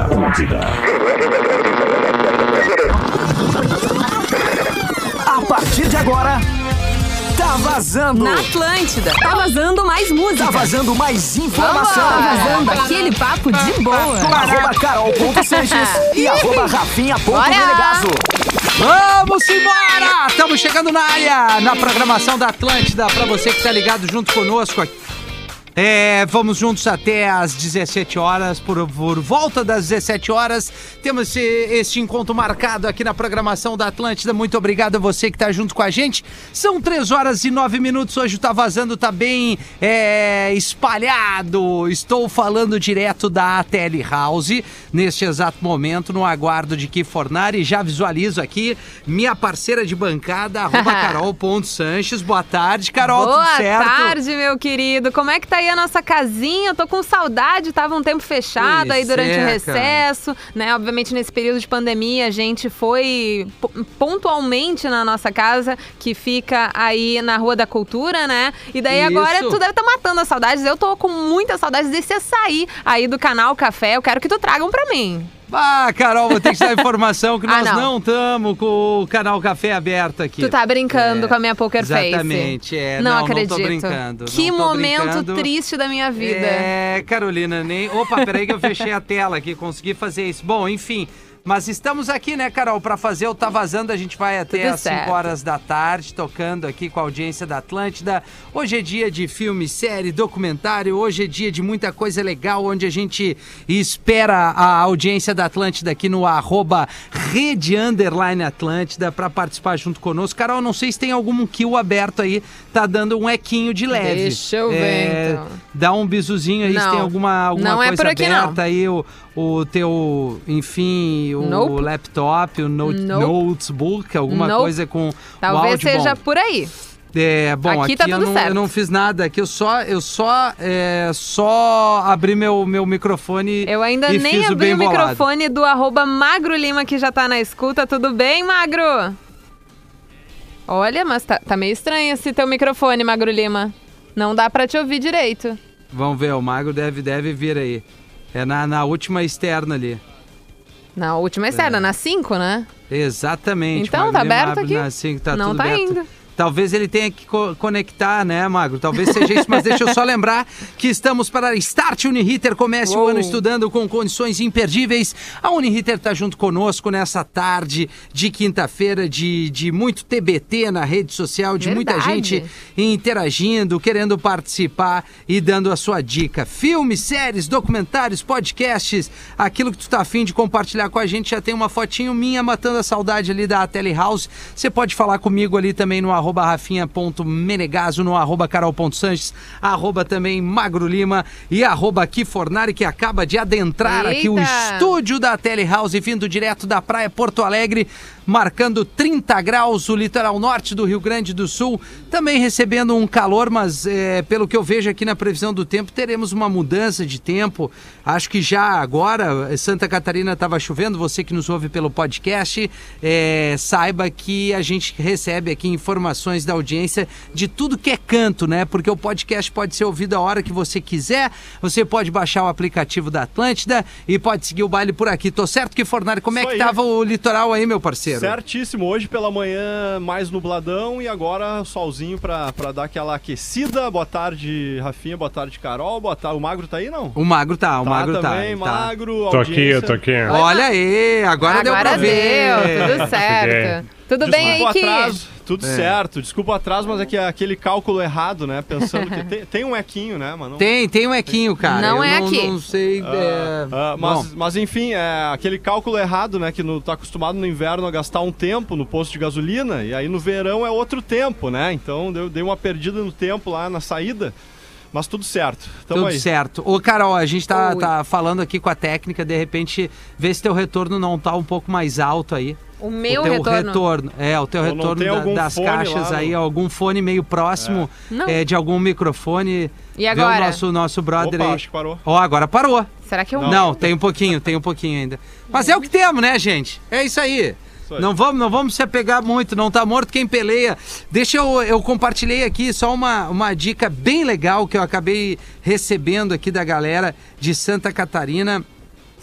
Atlântida. A partir de agora, tá vazando. Na Atlântida. Tá vazando mais música. Tá vazando mais informação. Tá vazando aquele papo de boa. Arroba carol.sanches e arroba rafinha.menegaso. Vamos embora! Estamos chegando na área, na programação da Atlântida, para você que tá ligado junto conosco aqui. É, vamos juntos até às 17 horas, por, por volta das 17 horas. Temos esse, este encontro marcado aqui na programação da Atlântida. Muito obrigado a você que está junto com a gente. São 3 horas e 9 minutos. Hoje tá vazando, tá bem é, espalhado. Estou falando direto da Tele House neste exato momento, no aguardo de que Fornari. Já visualizo aqui minha parceira de bancada, arroba carol.sanches. Boa tarde, Carol. Boa tudo certo? tarde, meu querido. Como é que tá aí a nossa casinha? Tô com saudade, tava um tempo fechado Pois aí durante é, o recesso, né? Obviamente nesse período de pandemia a gente foi po- pontualmente na nossa casa, que fica aí na Rua da Cultura, né? E daí agora Isso. tu deve estar matando as saudades. Eu tô com muitas saudades desse açaí aí do canal Café. Eu quero que tu tragam pra mim. Ah, Carol, vou ter que dar informação que Ah, nós não. estamos com o canal Café aberto aqui. Tu tá brincando É, com a minha poker face. Exatamente, é. Não, Não, não tô acredito. brincando, Que tô momento brincando. triste da minha vida. É, Carolina, nem. Opa, peraí que eu fechei a tela aqui, consegui fazer isso. Bom, enfim. Mas estamos aqui, né, Carol, para fazer o Tá Vazando. A gente vai até Tudo às 5 certo. horas da tarde, tocando aqui com a audiência da Atlântida. Hoje é dia de filme, série, documentário. Hoje é dia de muita coisa legal, onde a gente espera a audiência da Atlântida aqui no arroba Rede Underline Atlântida para participar junto conosco. Carol, não sei se tem algum kill aberto aí, tá dando um equinho de leve. Deixa eu ver, então. Dá um bisuzinho aí se Não. tem alguma, alguma Não é coisa por aqui, não. aberta aí, o, o teu, enfim, o Nope. laptop, o note, Nope. notebook, alguma Nope. coisa com o Talvez seja bom. por aí. É, bom, Aqui aqui, tá eu, tudo não, certo. eu não fiz nada, aqui eu só, eu só, é, só abri meu, meu microfone Eu ainda nem o abri o bolado. microfone do arroba Magro Lima que já tá na escuta. Tudo bem, Magro? Olha, mas tá, tá meio estranho esse teu microfone, Magro Lima. Não dá pra te ouvir direito. Vamos ver, o Mago deve, deve vir aí. É na, na última externa ali. Na última externa, É. na 5, né? Exatamente. Então, Magro tá aberto aqui? na- assim, tá Não tudo tá aberto. indo. Talvez ele tenha que co- conectar, né, Magro? Talvez seja isso, mas deixa eu só lembrar que estamos para Start Uniriter. Comece o Uou. ano estudando com condições imperdíveis. A Uniriter está junto conosco nessa tarde de quinta-feira de, de muito TBT na rede social, de muita Verdade. gente interagindo, querendo participar e dando a sua dica. Filmes, séries, documentários, podcasts, aquilo que tu tá afim de compartilhar com a gente, já tem uma fotinho minha matando a saudade ali da Telehouse. Você pode falar comigo ali também no arroba rafinha.menegaso, no arroba carol.sanches, arroba também Magro Lima e arroba Kifornari, que acaba de adentrar aqui o Eita! estúdio da Telehouse, vindo direto da praia Porto Alegre, marcando 30 graus o litoral norte do Rio Grande do Sul, também recebendo um calor, mas é, pelo que eu vejo aqui na previsão do tempo, teremos uma mudança de tempo. Acho que já agora, Santa Catarina estava chovendo, você que nos ouve pelo podcast, é, saiba que a gente recebe aqui informações da audiência de tudo que é canto, né? Porque o podcast pode ser ouvido a hora que você quiser, você pode baixar o aplicativo da Atlântida e pode seguir o baile por aqui. Tô certo que Fornari, como é Isso que aí. tava o litoral aí, meu parceiro? Certíssimo. Hoje pela manhã mais nubladão e agora solzinho pra, pra dar aquela aquecida. Boa tarde, Rafinha. Boa tarde, Carol. Boa tarde. O Magro tá aí, não? O magro tá, o tá magro também, tá. tá. Magro. Tô aqui, tô aqui. Olha aí, agora, deu pra Agora ver. deu, tudo certo. Tudo bem aí, Desculpa Ki? atraso. Tudo É. certo. Desculpa o atraso, mas é que é aquele cálculo errado, né? Pensando que tem, tem um equinho, né? Mas não... Tem, tem um equinho, cara. Não Eu é não, aqui. Não sei. é, Ah, mas, mas enfim, é aquele cálculo errado, né? Que no, tá acostumado no inverno a gastar um tempo no posto de gasolina, e aí no verão é outro tempo, né? Então deu, dei uma perdida no tempo lá na saída, mas tudo certo. Tamo tudo aí. certo. Ô, Carol, a gente tá, Oi. tá falando aqui com a técnica, de repente, vê se teu retorno não tá um pouco mais alto aí. O meu o teu retorno. É, o teu Ou não retorno da- das caixas lá aí, algum fone meio próximo Não. é, de algum microfone. E Vê agora? o nosso, nosso brother Opa, aí. acho que parou. Ó, agora parou. Será que eu... Não. tem um pouquinho, tem um pouquinho ainda. Mas é o que temos, né, gente? É isso aí. Isso aí. Não vamos, não vamos se apegar muito, não tá morto quem peleia. Deixa eu, eu compartilhei aqui só uma, uma dica bem legal que eu acabei recebendo aqui da galera de Santa Catarina.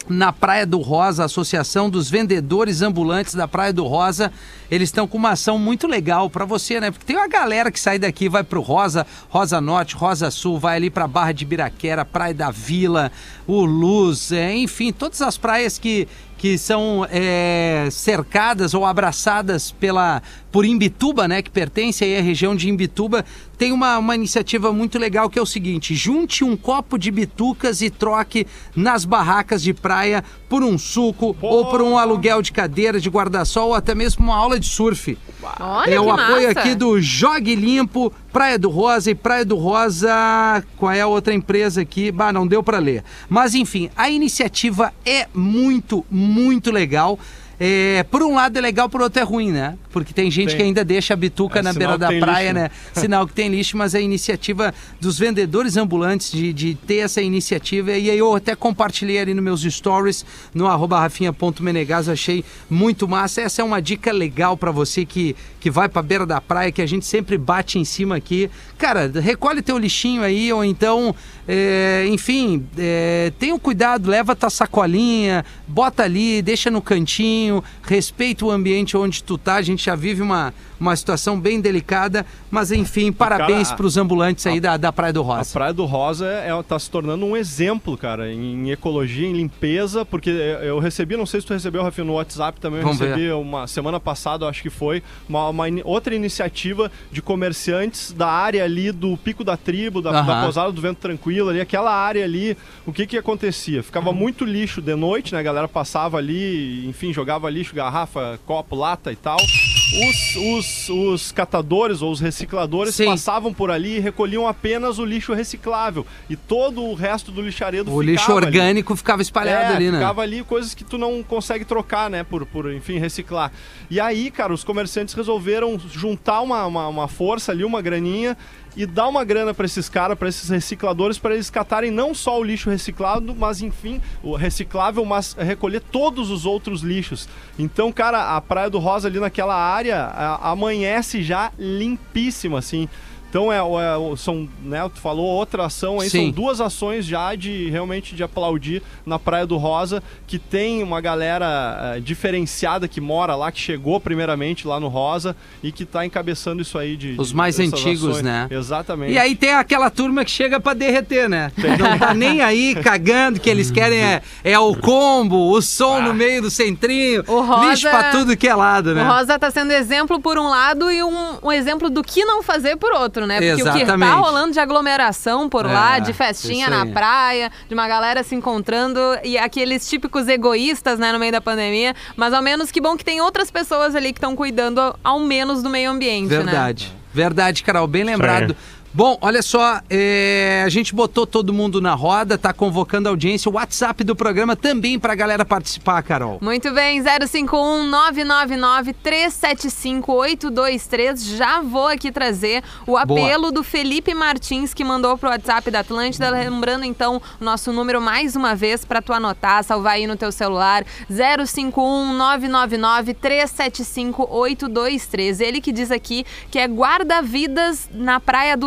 Na Praia do Rosa, a Associação dos Vendedores Ambulantes da Praia do Rosa. Eles estão com uma ação muito legal para você, né? Porque tem uma galera que sai daqui, vai pro Rosa, Rosa Norte, Rosa Sul, vai ali pra Barra de Biraquera, Praia da Vila, o Luz, é, enfim, todas as praias que, que são é, cercadas ou abraçadas pela por Imbituba, né, que pertence aí à região de Imbituba, tem uma, uma iniciativa muito legal que é o seguinte: junte um copo de bitucas e troque nas barracas de praia por um suco ou por um aluguel de cadeira de guarda-sol ou até mesmo uma aula de surf. Olha é o apoio massa. aqui do Jogue Limpo, Praia do Rosa e Praia do Rosa. Qual é a outra empresa aqui? Bah, não deu para ler. Mas enfim, a iniciativa é muito, muito legal. É, por um lado é legal, por outro é ruim, né? Porque tem gente Tem. que ainda deixa a bituca É na beira da praia, lixo. né? Sinal que tem lixo, mas a iniciativa dos vendedores ambulantes de, de ter essa iniciativa. E aí eu até compartilhei ali nos meus stories, no arroba rafinha.menegas, achei muito massa. Essa é uma dica legal para você que, que vai pra beira da praia, que a gente sempre bate em cima aqui. Cara, recolhe teu lixinho aí, ou então, é, enfim, é, tenha um cuidado, leva tua sacolinha, bota ali, deixa no cantinho, respeita o ambiente onde tu tá. A gente já vive uma, uma situação bem delicada, mas enfim, parabéns cara, pros ambulantes aí da, da Praia do A Rosa. Praia do Rosa é, tá se tornando um exemplo, cara, em ecologia, em limpeza, porque eu recebi, não sei se tu recebeu, Rafinha, no WhatsApp também, eu Vamos recebi uma semana passada, acho que foi, uma, uma ini- outra iniciativa de comerciantes da área ali do Pico da Tribo, da, da Aham. Pousada do Vento Tranquilo, ali, aquela área ali, o que que acontecia? Ficava muito lixo de noite, né, a galera passava ali, enfim, jogava lixo, garrafa, copo, lata e tal. Os, os, os catadores ou os recicladores Sim. passavam por ali e recolhiam apenas o lixo reciclável. E todo o resto do lixaredo O ficava lixo ali. orgânico ficava espalhado É, ali, né? ficava ali coisas que tu não consegue trocar, né? Por, por enfim, reciclar. E aí, cara, os comerciantes resolveram juntar uma, uma, uma força ali, uma graninha, e dar uma grana para esses caras, para esses recicladores, para eles catarem não só o lixo reciclado, mas enfim, o reciclável, mas recolher todos os outros lixos. Então, cara, a Praia do Rosa ali naquela área a- amanhece já limpíssima, assim. Então, é, é- são, né, tu falou outra ação aí, Sim. são duas ações já de realmente de aplaudir na Praia do Rosa, que tem uma galera eh, diferenciada que mora lá, que chegou primeiramente lá no Rosa e que tá encabeçando isso aí de. Os de- mais antigos, ações. né? Exatamente. E aí tem aquela turma que chega pra derreter, né? Não tá nem aí cagando, que eles querem é, é o combo, o som no meio do centrinho, O Rosa- lixo pra tudo que é lado, né? O Rosa tá sendo exemplo por um lado e um, um exemplo do que não fazer por outro, né? Porque o que tá Exatamente. rolando de aglomeração por É, lá, de festinha na praia, de uma galera se encontrando e aqueles típicos egoístas, né, no meio da pandemia. Mas ao menos que bom que tem outras pessoas ali que estão cuidando ao menos do meio ambiente, né? Verdade. Verdade, Carol, bem lembrado. Bom, olha só, é, a gente botou todo mundo na roda, tá convocando a audiência, o WhatsApp do programa também pra galera participar, Carol. Muito bem, 051 999 375 823. Já vou aqui trazer o apelo do Felipe Martins que mandou pro WhatsApp da Atlântida, lembrando então o nosso número mais uma vez para tu anotar, salvar aí no teu celular, 051 999 375 823. Ele que diz aqui que é guarda-vidas na praia do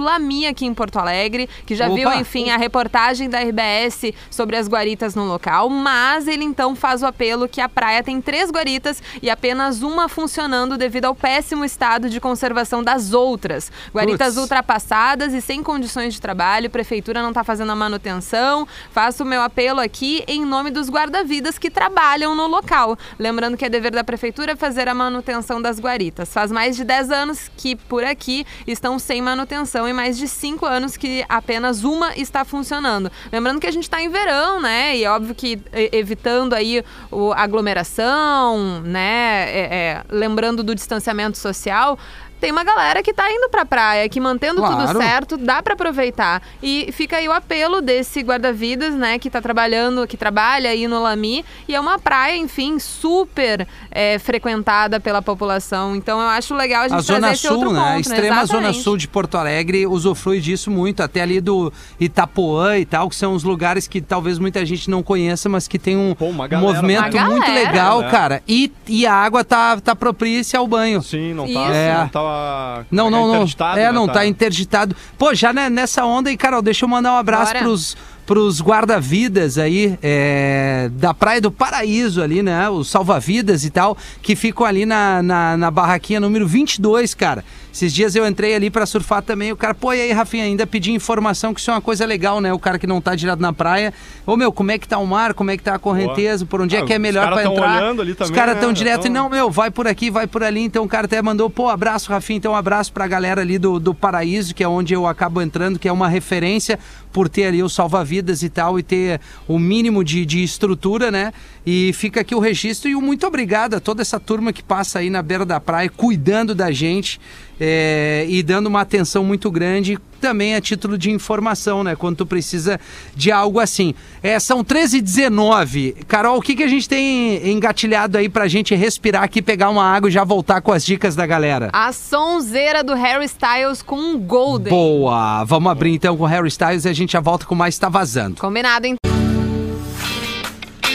Aqui em Porto Alegre, que já Opa! viu, enfim, a reportagem da RBS sobre as guaritas no local, mas ele então faz o apelo que a praia tem três guaritas e apenas uma funcionando devido ao péssimo estado de conservação das outras. Guaritas Puts. ultrapassadas e sem condições de trabalho, prefeitura não está fazendo a manutenção. Faço o meu apelo aqui em nome dos guarda-vidas que trabalham no local. Lembrando que é dever da prefeitura fazer a manutenção das guaritas. Faz mais de 10 anos que por aqui estão sem manutenção e mais de 5 anos que apenas uma está funcionando. Lembrando que a gente está em verão, né? E é óbvio que evitando aí o, aglomeração, né? É- é, lembrando do distanciamento social. Tem uma galera que tá indo pra praia, que mantendo Claro. tudo certo, dá pra aproveitar. E fica aí o apelo desse guarda-vidas, né, que tá trabalhando, que trabalha aí no Lami, e é uma praia, enfim, super é, frequentada pela população. Então eu acho legal a gente A trazer Zona esse Sul, outro né? ponto, a extrema Zona Exatamente. Sul de Porto Alegre usufrui disso muito, até ali do Itapuã e tal, que são os lugares que talvez muita gente não conheça, mas que tem um, Pô, uma galera, movimento Uma muito legal, Galera. cara. E, e a água tá, tá propícia ao banho. Sim, não tá. É. Não tava. Não, não, não. interditado, É, né? não tá interditado. Pô, já né, nessa onda aí, Carol, deixa eu mandar um abraço Bora. pros, pros guarda-vidas aí é, da Praia do Paraíso ali, né? Os salva-vidas e tal, que ficam ali na, na, na barraquinha número 22, cara. Esses dias eu entrei ali pra surfar também, o cara, pô, e aí, Rafinha, ainda pedi informação, que isso é uma coisa legal, né? O cara que não tá direto na praia. Ô, meu, como é que tá o mar, como é que tá a correnteza, por onde é Ah, que é os melhor tão entrar. olhando ali os também, caras né? tão direto, e Tão- não, meu, vai por aqui, vai por ali. Então o cara até mandou, pô, abraço, Rafinha, então um abraço pra galera ali do, do Paraíso, que é onde eu acabo entrando, que é uma referência por ter ali o salva-vidas e tal, e ter o mínimo de, de estrutura, né? E fica aqui o registro e o muito obrigado a toda essa turma que passa aí na beira da praia, cuidando da gente é, e dando uma atenção muito grande também a título de informação, né? Quando tu precisa de algo assim. É, são 13h19. Carol, o que, que a gente tem engatilhado aí pra gente respirar aqui, pegar uma água e já voltar com as dicas da galera? A sonzeira do Harry Styles com Golden. Boa! Vamos abrir então com Harry Styles e a gente já volta com mais Tá Vazando. Combinado, hein?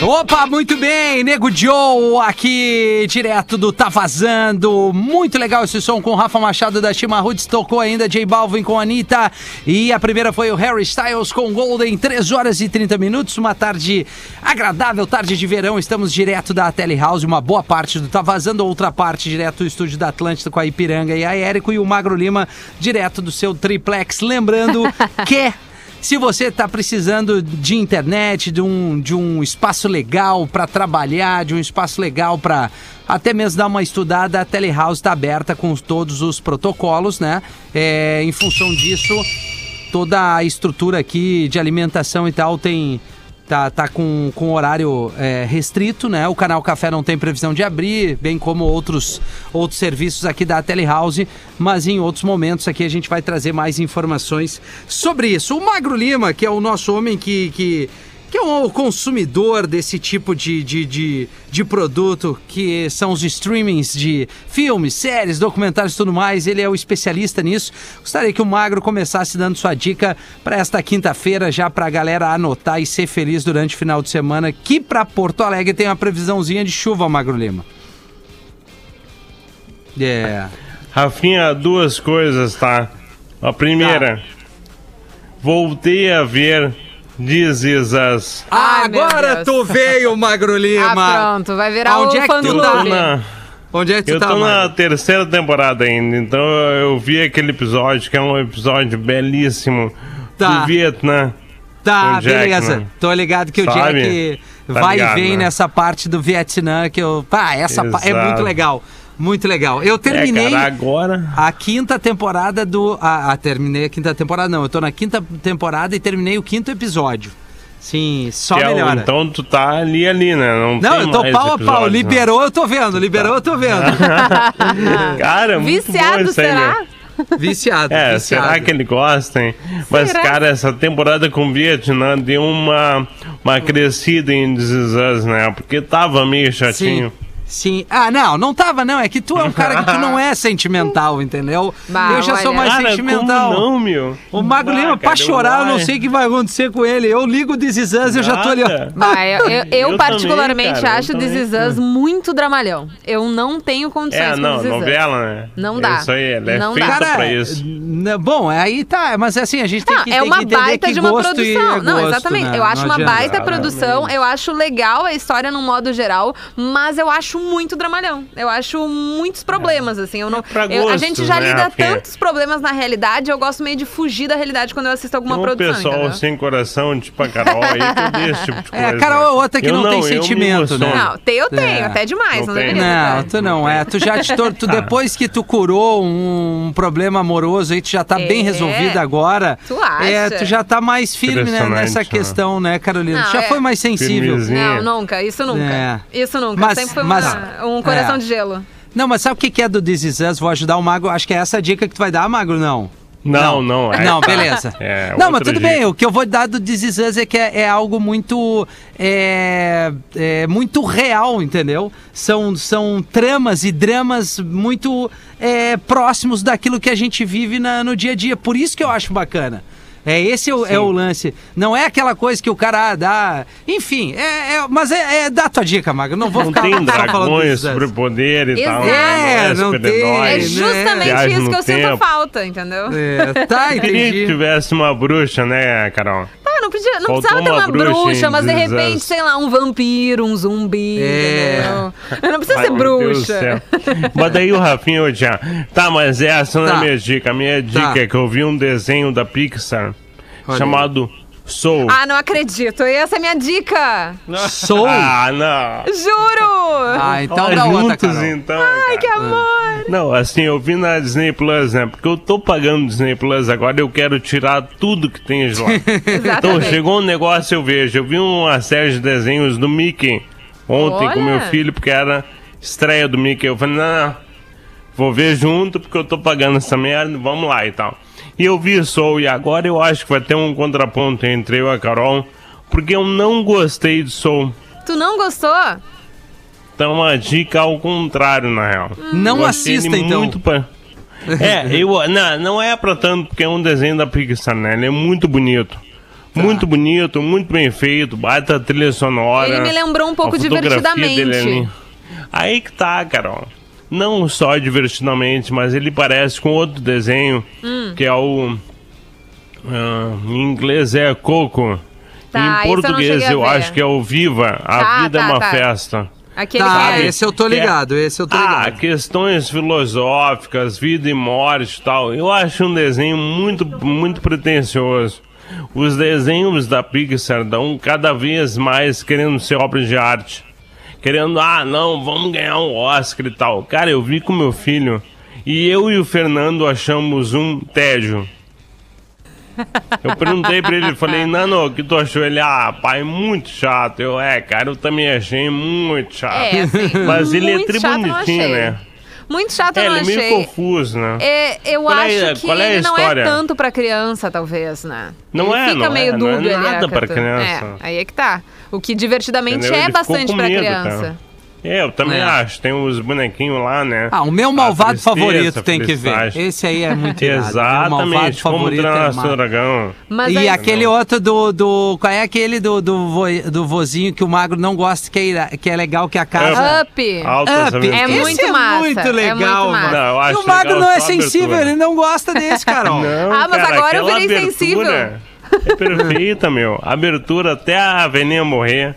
Opa, muito bem, Nego Joe aqui, direto do Tá Vazando. Muito legal esse som com o Rafa Machado da Chima Roots, tocou ainda J Balvin com a Anitta. E a primeira foi o Harry Styles com Golden, 3 horas e 30 minutos. Uma tarde agradável, tarde de verão. Estamos direto da Telehouse, uma boa parte do Tá Vazando, outra parte direto do estúdio da Atlântida com a Ipiranga e a Érico e o Magro Lima direto do seu triplex. Lembrando que se você está precisando de internet, de um, de um espaço legal para trabalhar, de um espaço legal para até mesmo dar uma estudada, a Telehouse está aberta com todos os protocolos, né? É, em função disso, toda a estrutura aqui de alimentação e tal tem tá, tá com, com horário é, restrito, né? O canal Café não tem previsão de abrir, bem como outros, outros serviços aqui da Telehouse, mas em outros momentos aqui a gente vai trazer mais informações sobre isso. O Magro Lima, que é o nosso homem que. que que é um consumidor desse tipo de, de, de, de produto, que são os streamings de filmes, séries, documentários e tudo mais. Ele é o especialista nisso. Gostaria que o Magro começasse dando sua dica para esta quinta-feira, já para a galera anotar e ser feliz durante o final de semana, que para Porto Alegre tem uma previsãozinha de chuva, Magro Lima. É. Rafinha, duas coisas, tá? A primeira, voltei a ver Us. Ai, meu Agora Deus. tu veio, Magro Lima. Ah, pronto, vai virar Aonde o é que tu tá? na, Onde é que tu eu tá, tô na terceira temporada ainda, então eu vi aquele episódio, que é um episódio belíssimo Tá. do Vietnã. Tá, Jack, beleza. né? Tô ligado que o? Jack Tá vai ligado, e vem né? nessa parte do Vietnã que eu. Pá, essa pa- é muito legal. Muito legal. Eu terminei É, cara, agora... a quinta temporada do. Ah, ah, terminei a quinta temporada, não. Eu tô na quinta temporada e terminei o quinto episódio. Sim, só que é o- melhora. então tu tá ali, ali, né? Não, Não, tem eu tô mais pau a pau. episódios, né? Liberou, eu tô vendo. Liberou, eu tô vendo. Cara, é muito bom Viciado, isso aí, será? meu. Viciado. É, viciado. será que ele gosta, hein? Mas, Será? cara, essa temporada com o Vietnã deu uma, uma crescida em This Us, né? Porque tava meio chatinho. Sim. Sim. Ah, não, não tava, não. É que tu é um cara que tu não é sentimental, entendeu? Bah, eu já sou olha. mais Cara, sentimental. como não, meu? O Magro Ah, Lima, pra cara, chorar, eu não sei o que vai acontecer com ele. Eu ligo o This Is Us, eu já tô ali, ó. Nada. Bah, eu, eu- eu Eu particularmente também, cara, eu acho This também. Is Us muito dramalhão. Eu não tenho condições É, com não, This Is Us. novela, né? Não dá. Isso aí, ela é Não feita dá. pra isso. n- bom, aí tá, mas assim, a gente tem Não, que, é tem uma que entender baita que de uma gosto e produção. é não, gosto, exatamente. né? Eu acho Não uma adianta. baita produção. Eu acho legal a história num modo geral, mas eu acho muito dramalhão. Eu acho muitos problemas, assim. Eu não, pra eu- a gosto, gente já né, lida Rafinha? tantos problemas na realidade, eu gosto meio de fugir da realidade quando eu assisto alguma um produção. pessoal entendeu? sem coração, tipo a Carol aí, que esse tipo de É, coisa. a Carol é outra que Eu não tem sentimento, né? Não, tem, eu tenho, É. até demais, Não não, tem. deveria Não, tu não é. Tu já te tor- tu, depois que tu curou um, problema amoroso aí, tu já tá bem É. resolvida agora. Tu acha? É, tu já tá mais firme né, nessa né? questão, né, Carolina? Não, tu já é. foi mais sensível. Firmezinha. Não, nunca, isso nunca. É. Isso nunca. Mas- Sempre foi mas- uma- um coração é. de gelo. Não, mas sabe o que é do This Is Us? Vou ajudar o Mago. Acho que é essa a dica que tu vai dar, Magro, não. Não, não. é- Não, beleza. É, não, mas tudo dica. bem. O que eu vou dar do This Is Us é que é, é algo muito. É, é muito real, entendeu? São, são tramas e dramas muito é, próximos daquilo que a gente vive na- no dia a dia. Por isso que eu acho bacana. É, esse é o, é o lance. Não é aquela coisa que o cara ah, dá. Enfim, é, é- mas é, é dá tua dica, Mago. Não vou Não ficar tem dragões, superpoder e tal. Exato. É, não super tem. É né? justamente Viagem isso que eu sinto tempo. falta, entendeu? É, tá, Queria que entendi. tivesse uma bruxa, né, Carol? Ah, não, podia, não Faltou precisava ter uma uma bruxa mas de repente, sei lá, um vampiro, um zumbi, É. Eu não precisa Ai, ser bruxa. Mas daí o Rafinha já. Tá, mas essa não é Tá. a minha dica. A minha dica Tá. é que eu vi um desenho da Pixar Olha chamado Soul. Ah, não acredito. Essa é minha dica. Sou. Ah, não. Juro! Ah, então dá outra, juntos Carol. então. Ai, que amor! Não, assim, eu vi na Disney Plus, né? Porque eu tô pagando Disney Plus agora, eu quero tirar tudo que tem de lá. Então, chegou um negócio, eu vejo. Eu vi uma série de desenhos do Mickey ontem com Olha. meu filho, porque era estreia do Mickey. Eu falei, não, vou ver junto, porque eu tô pagando essa merda, vamos lá e tal. E eu vi Soul, e agora eu acho que vai ter um contraponto entre eu e a Carol, porque eu não gostei de Soul. Tu não gostou? Então, uma dica ao contrário, na real. Não achei assista, ele então. Muito pa- É, eu, não, não é pra tanto, porque é um desenho da Pixar, né? Ele é muito bonito. Tá. Muito bonito, muito bem feito, baita trilha sonora. Ele me lembrou um pouco divertidamente. dele ali. Aí que tá, Carol. Não só divertidamente, mas ele parece com outro desenho, Hum. que é o. ah, em inglês é Coco. Tá, em eu português eu ver. acho que é o Viva. A Tá, vida tá, é uma tá. festa. Aquele Tá, que é... esse eu tô ligado, esse eu tô Ah, ligado. questões filosóficas, vida e morte e tal. Eu acho um desenho muito, muito pretensioso. Os desenhos da Pixar dão cada vez mais querendo ser obras de arte. Querendo, ah, não, vamos ganhar um Oscar e tal. Cara, eu vi com meu filho e eu e o Fernando achamos um tédio. Eu perguntei pra ele, falei, Nano, o que tu achou? Ele, ah, pai, muito chato. Eu, é, cara, eu também achei muito chato. É, assim, Mas ele é muito tri chato eu não bonitinho, achei. né? Muito chato É, eu não ele é meio achei. confuso, né? É, eu Qual é- acho que qual é ele não é tanto pra criança, talvez, né? Não ele é, fica não meio é, não é dúbio nada a pra criança. É, aí é que tá. O que divertidamente Entendeu? é Ele bastante pra medo, criança. cara. É, eu também É. acho. Tem os bonequinhos lá, né? Ah, o meu malvado tristeza, favorito tem que ver. Esse aí é muito irado. Meu malvado Exatamente, como favorito é dragão. Mas e aí, aquele outro do, do. Qual é aquele do, do, vo- do vozinho que o magro não gosta, que é, ira- que é legal, que a casa. Up. Up. aventuras. É Esse muito é massa, muito é legal, muito massa. mano. Não, eu acho e o magro legal não é sensível, abertura. ele não gosta desse, Carol. Não, Ah, mas cara, agora eu virei abertura sensível. É perfeita, meu. Abertura até a Veninha morrer.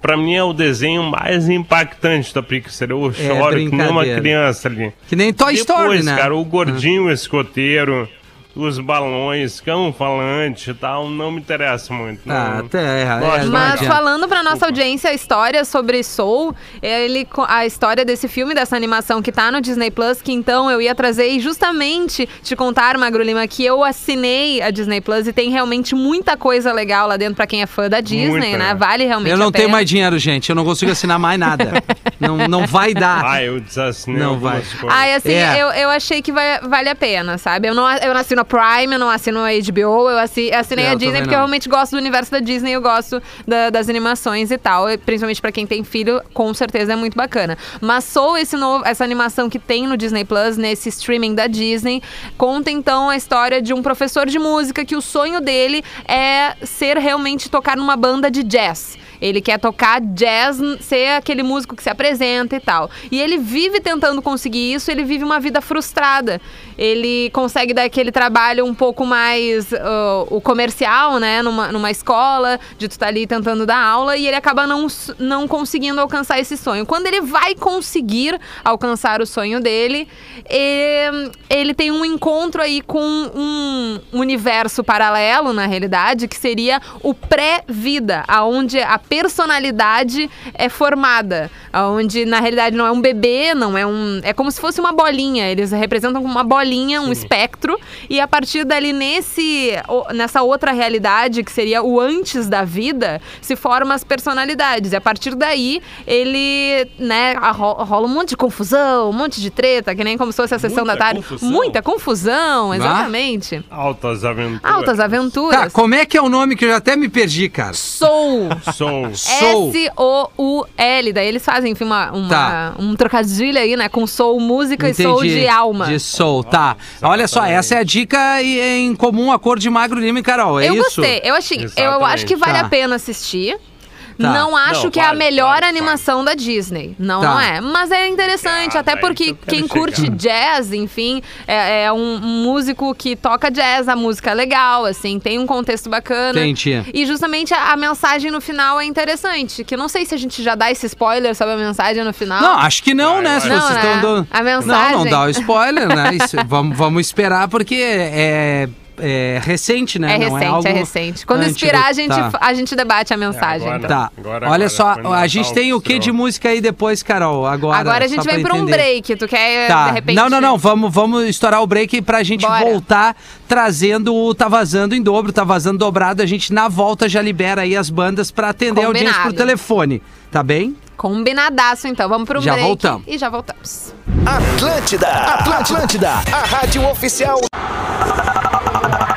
Pra mim é o desenho mais impactante da Pixar. Eu choro que nem uma criança ali. Que nem Toy Story, Depois, né? cara, o gordinho escoteiro, os balões, cão falante e tal, não me interessa muito. Ah, não. até é, é, Mas falando pra nossa audiência a história sobre Soul, ele, a história desse filme, dessa animação que tá no Disney Plus, que então eu ia trazer e justamente te contar, Magro Lima, que eu assinei a Disney Plus e tem realmente muita coisa legal lá dentro pra quem é fã da Disney, Muita, né? Vale realmente Eu não a tenho pena. mais dinheiro, gente. Eu não consigo assinar mais nada. não, não vai dar. Ah, eu desassinei Não vai. coisas. Ai, assim, É. eu, eu achei que vai, vale a pena, sabe? Eu não, eu não assino a Prime, eu não assino a HBO, eu assi- assinei É, a eu Disney porque eu realmente gosto do universo da Disney, eu gosto da- das animações e tal. Principalmente pra quem tem filho, com certeza é muito bacana. Mas Soul, esse novo, essa animação que tem no Disney Plus, nesse streaming da Disney, conta então a história de um professor de música que o sonho dele é ser realmente tocar numa banda de jazz. Ele quer tocar jazz, ser aquele músico que se apresenta e tal. E ele vive tentando conseguir isso, ele vive uma vida frustrada. Ele consegue dar aquele trabalho um pouco mais ah, o comercial, né? Numa, numa escola, de tu tá ali tentando dar aula, e ele acaba não, não conseguindo alcançar esse sonho. Quando ele vai conseguir alcançar o sonho dele, eh, ele tem um encontro aí com um universo paralelo, na realidade, que seria o pré-vida, aonde a personalidade é formada, aonde na realidade não é um bebê, não é um, é como se fosse uma bolinha. Eles representam como uma bolinha, um espectro, e a partir dali nesse nessa outra realidade que seria o antes da vida, se formam as personalidades. E a partir daí ele, né, rola um monte de confusão, um monte de treta, que nem como se fosse a sessão Muita da tarde. confusão. Muita confusão, exatamente. Altas aventuras. Altas Tá, aventuras. como é que é o nome que eu já até me perdi, cara? Soul. Sou. Soul. S-O-U-L. Daí eles fazem, enfim, uma, uma- Tá. um trocadilho aí, né? Com soul música e soul de alma. De soul, tá. Olha só, essa é a dica e- em comum acordo de Magro Lima e Carol, é eu isso? gostei. Eu, achei, eu acho que vale Tá. a pena assistir. Tá. Não acho Não, que é a vale, melhor vale, animação da Disney. Não, Tá. não é. Mas é interessante, Ah, até porque que quero quem chegar. curte jazz, enfim, é, é um músico que toca jazz, a música é legal, assim, tem um contexto bacana. Entendi. E justamente a, a mensagem no final é interessante. Que eu não sei se a gente já dá esse spoiler sobre a mensagem no final. Não, acho que não, Vai, né? vai. Se Não, vocês né? estão dando. A Não, não mensagem. dá o spoiler, né? Isso, vamos, vamos esperar porque é, é recente, né? É Não recente, algo é recente. Quando antigo. inspirar, a gente, Tá. a gente debate a mensagem. agora- então. Tá. Agora, Olha agora, só, a gente tem o que de música aí depois, Carol? Agora. Agora a gente vem pra um break. Tu quer, Tá. de repente... Não, não, não. Vamos, vamos estourar o break pra gente Bora. voltar trazendo o Tá Vazando em dobro, Tá Vazando dobrado. A gente, na volta, já libera aí as bandas pra atender a audiência por Combinado. telefone. Tá bem? Combinadaço, então. Vamos pro Já break. voltamos. E já voltamos. Atlântida, Atlântida, a rádio oficial.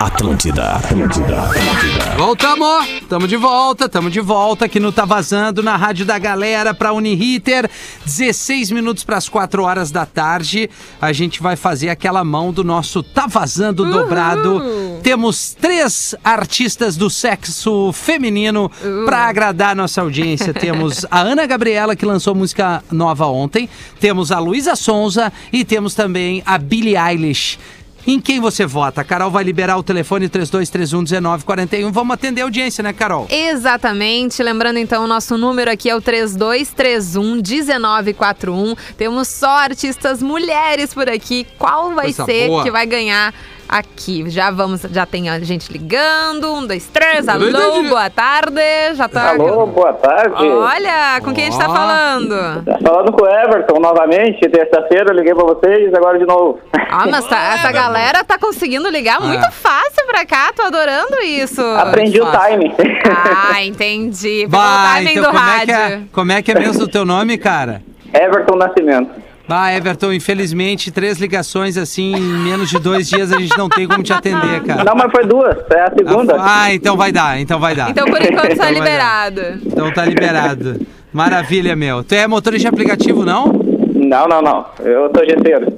Atlântida, Atlântida, Atlântida. Voltamos! Tamo de volta, tamo de volta aqui no Tá Vazando, na Rádio da Galera, pra Uniriter. 16 minutos pras 4 horas da tarde. A gente vai fazer aquela mão do nosso Tá Vazando dobrado. Temos três artistas do sexo feminino pra agradar nossa audiência. Temos a Ana Gabriela, que lançou música nova ontem. Temos a Luísa Sonza e temos também a Billie Eilish. Em quem você vota? A Carol vai liberar o telefone 32311941. Vamos atender a audiência, né, Carol? Exatamente. Lembrando então, o nosso número aqui é o 3231-1941. Temos só artistas mulheres por aqui. Qual vai Coisa ser boa. que vai ganhar aqui? Já vamos, já tem a gente ligando. Um, dois, três. Alô, boa tarde. Já tá. Alô, boa tarde. Olha, com quem a gente tá falando? Tá falando com o Everton novamente. Terça-feira eu liguei pra vocês, agora de novo. Ah, mas tá- essa galera tá conseguindo ligar muito É. fácil pra cá. Tô adorando isso. Aprendi o time. Ah, entendi. Pegou o timing então do como é, rádio. que é, como é que é mesmo o teu nome, cara? Everton Nascimento. Bah, Everton, infelizmente, três ligações assim, em menos de dois dias a gente não tem como te atender, cara. Não, mas foi duas. É a segunda. Ah, então vai dar, então vai dar. Então, por enquanto, tá Então vai dar. liberado. Então tá liberado. Maravilha, meu. Tu é motorista de aplicativo, não? Não, não, não. Eu sou gesseiro.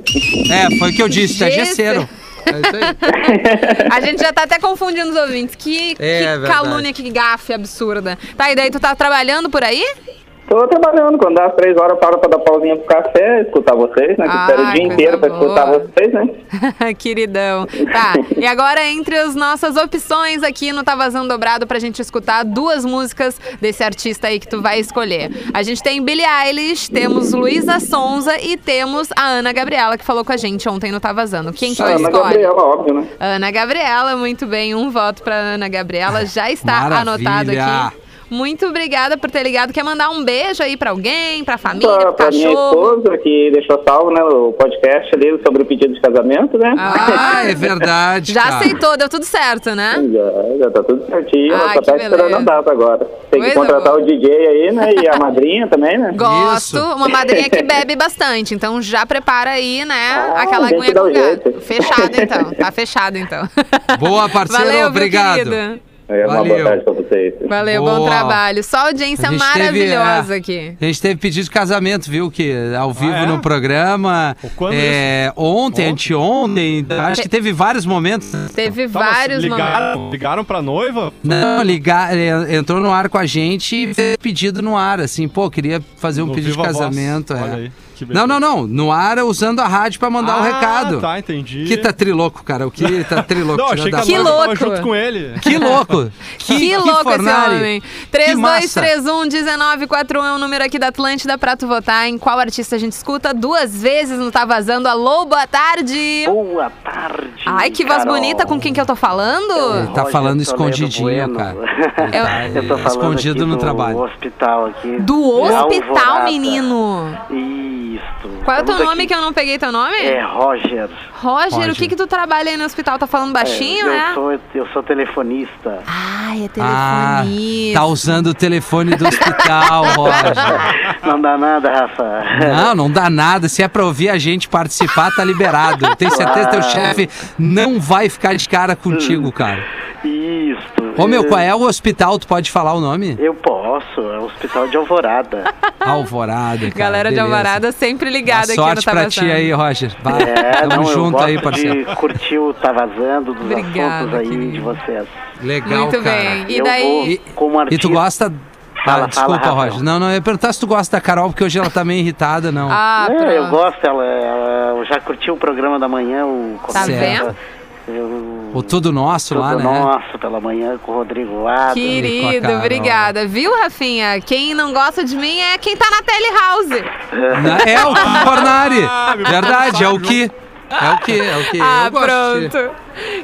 É, foi o que eu disse, tu é Gesseiro. É isso aí. A gente já tá até confundindo os ouvintes. Que, É, que calúnia, que gafe absurda. Tá, e daí tu tá trabalhando por aí? Tô trabalhando. Quando dá as três horas, eu paro pra dar pausinha pro café, escutar vocês, né? Que eu espero o dia inteiro pra boa. escutar vocês, né? Queridão. Tá, e agora entre as nossas opções aqui no Tá Vazando Dobrado pra gente escutar duas músicas desse artista aí que tu vai escolher. A gente tem Billie Eilish, temos Luísa Sonza e temos a Ana Gabriela, que falou com a gente ontem no Tá Vazando. Quem que tu Ana escolhe? Gabriela, óbvio, né? Ana Gabriela, muito bem. Um voto pra Ana Gabriela. Já está Maravilha. anotado aqui. Muito obrigada por ter ligado. Quer mandar um beijo aí pra alguém, pra família, Pra, pro pra minha esposa, que deixou salvo, né? O podcast ali sobre o pedido de casamento, né? Ah, é verdade, Já cara. aceitou, deu tudo certo, né? Já, já tá tudo certinho, Ai, só que tá esperando a data agora. Tem que Coisa contratar boa. o DJ aí, né? E a madrinha também, né? Gosto. Isso. Uma madrinha que bebe bastante. Então já prepara aí, né? Ah, aquela a aguinha com um gato. Fechado então. Tá fechado então. Boa, parceiro, Valeu, meu obrigado. É, uma Valeu. boa tarde pra vocês. Valeu, Boa. bom trabalho. Só audiência A gente teve, maravilhosa é, aqui. A gente teve pedido de casamento, viu? Que ao vivo é? no programa. Pô, quando é, ontem, anteontem. Acho que teve vários momentos. Teve Tá, mas vários momentos. ligaram, ligaram pra noiva? Não, ligar, é, entrou no ar com a gente e fez pedido no ar, assim, pô, queria fazer um No pedido de Viva Voz. casamento. é. Olha aí, Não, não, não. No ar usando a rádio pra mandar o Ah, recado. Tá, entendi. Que tá trilouco, cara. O que tá trilouco. Não, achei que louco. junto com ele. Que louco! Que, Que, louco fornari. esse homem. Que massa. 3231-1941 é o número aqui da Atlântida pra tu votar em qual artista a gente escuta duas vezes no Tá Vazando. Alô, boa tarde. Boa tarde. Ai, que voz Carol. bonita. Com quem que eu tô falando? Ele tá Roger falando escondidinho, Bueno. cara. Tá Eu tô falando escondido aqui no do trabalho. hospital aqui. Do hospital, menino. Isto. Qual é o teu nome aqui. que eu não peguei teu nome? É Roger. Roger, Roger. o que que tu trabalha aí no hospital? Tá falando baixinho, eu é? Sou, eu sou telefonista. Ai, é Ah, telefonista. tá usando o telefone do hospital, Roger. Não dá nada, Rafa. Não, não dá nada. Se é pra ouvir a gente participar, tá liberado. Tenho certeza que teu chefe não vai ficar de cara contigo, cara. Isto. Ô, meu, qual é o hospital? Tu pode falar o nome? Eu posso. É o Hospital de Alvorada. Alvorada, cara. Galera de beleza. Alvarada sempre Boa ligada aqui no sorte Tá pra ti aí, Roger. Vai, É, tamo não, junto aí, parceiro. de curtir o Tá Vazando, dos Obrigada, assuntos aí querido. de vocês. Legal, Muito cara. bem. E eu daí? vou, como E artista... tu gosta Fala, Ah, desculpa, fala. Roger. Não, não, eu ia perguntar se tu gosta da Carol, porque hoje ela tá meio irritada, não. Ah, É, eu gosto, ela, ela eu já curti o programa da manhã, o Tá vendo? Eu- O Tudo Nosso Tudo lá, né? Nosso pela manhã com o Rodrigo Adams. Querido, obrigada. Viu, Rafinha? Quem não gosta de mim é quem tá na Telehouse. Na- É o Fornari. Ah, me Verdade, é o que. É o que, é o que. ah, pronto.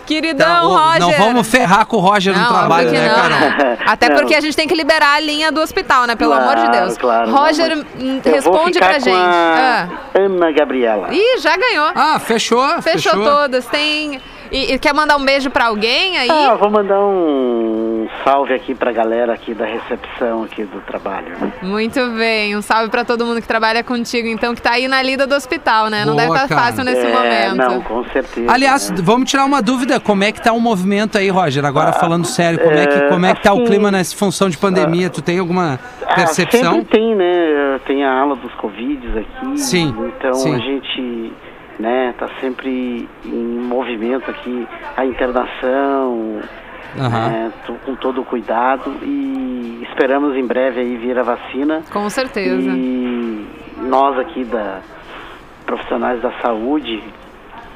Queridão, ô, Roger. Não vamos ferrar com o Roger no Não, trabalho, óbvio que né. Carol? Até Não. porque a gente tem que liberar a linha do hospital, né? Pelo Claro, amor de Deus. claro, Roger, não, hum, eu vou responde ficar pra com gente. a Ah. Ana Gabriela. Ih, já ganhou. Ah, fechou. Fechou, todas. Tem. E, e quer mandar um beijo pra alguém aí? Ah, vou mandar um salve aqui pra galera aqui da recepção aqui do trabalho. né? Muito bem. Um salve pra todo mundo que trabalha contigo, então, que tá aí na lida do hospital, né? Não Boa, deve estar cara. fácil nesse É, momento. Não, com certeza. Aliás, né? vamos tirar uma dúvida. Como é que tá o movimento aí, Roger? Agora falando sério, como é que, é, como é que tá o assim, clima nessa função de pandemia? Tu tem alguma Ah, percepção? sempre tem, né? Tem a ala dos Covids aqui. Sim, Então sim. a gente, né, tá sempre em movimento aqui, a internação, Aham. né, com todo o cuidado e esperamos em breve aí vir a vacina. Com certeza. E nós aqui da profissionais da saúde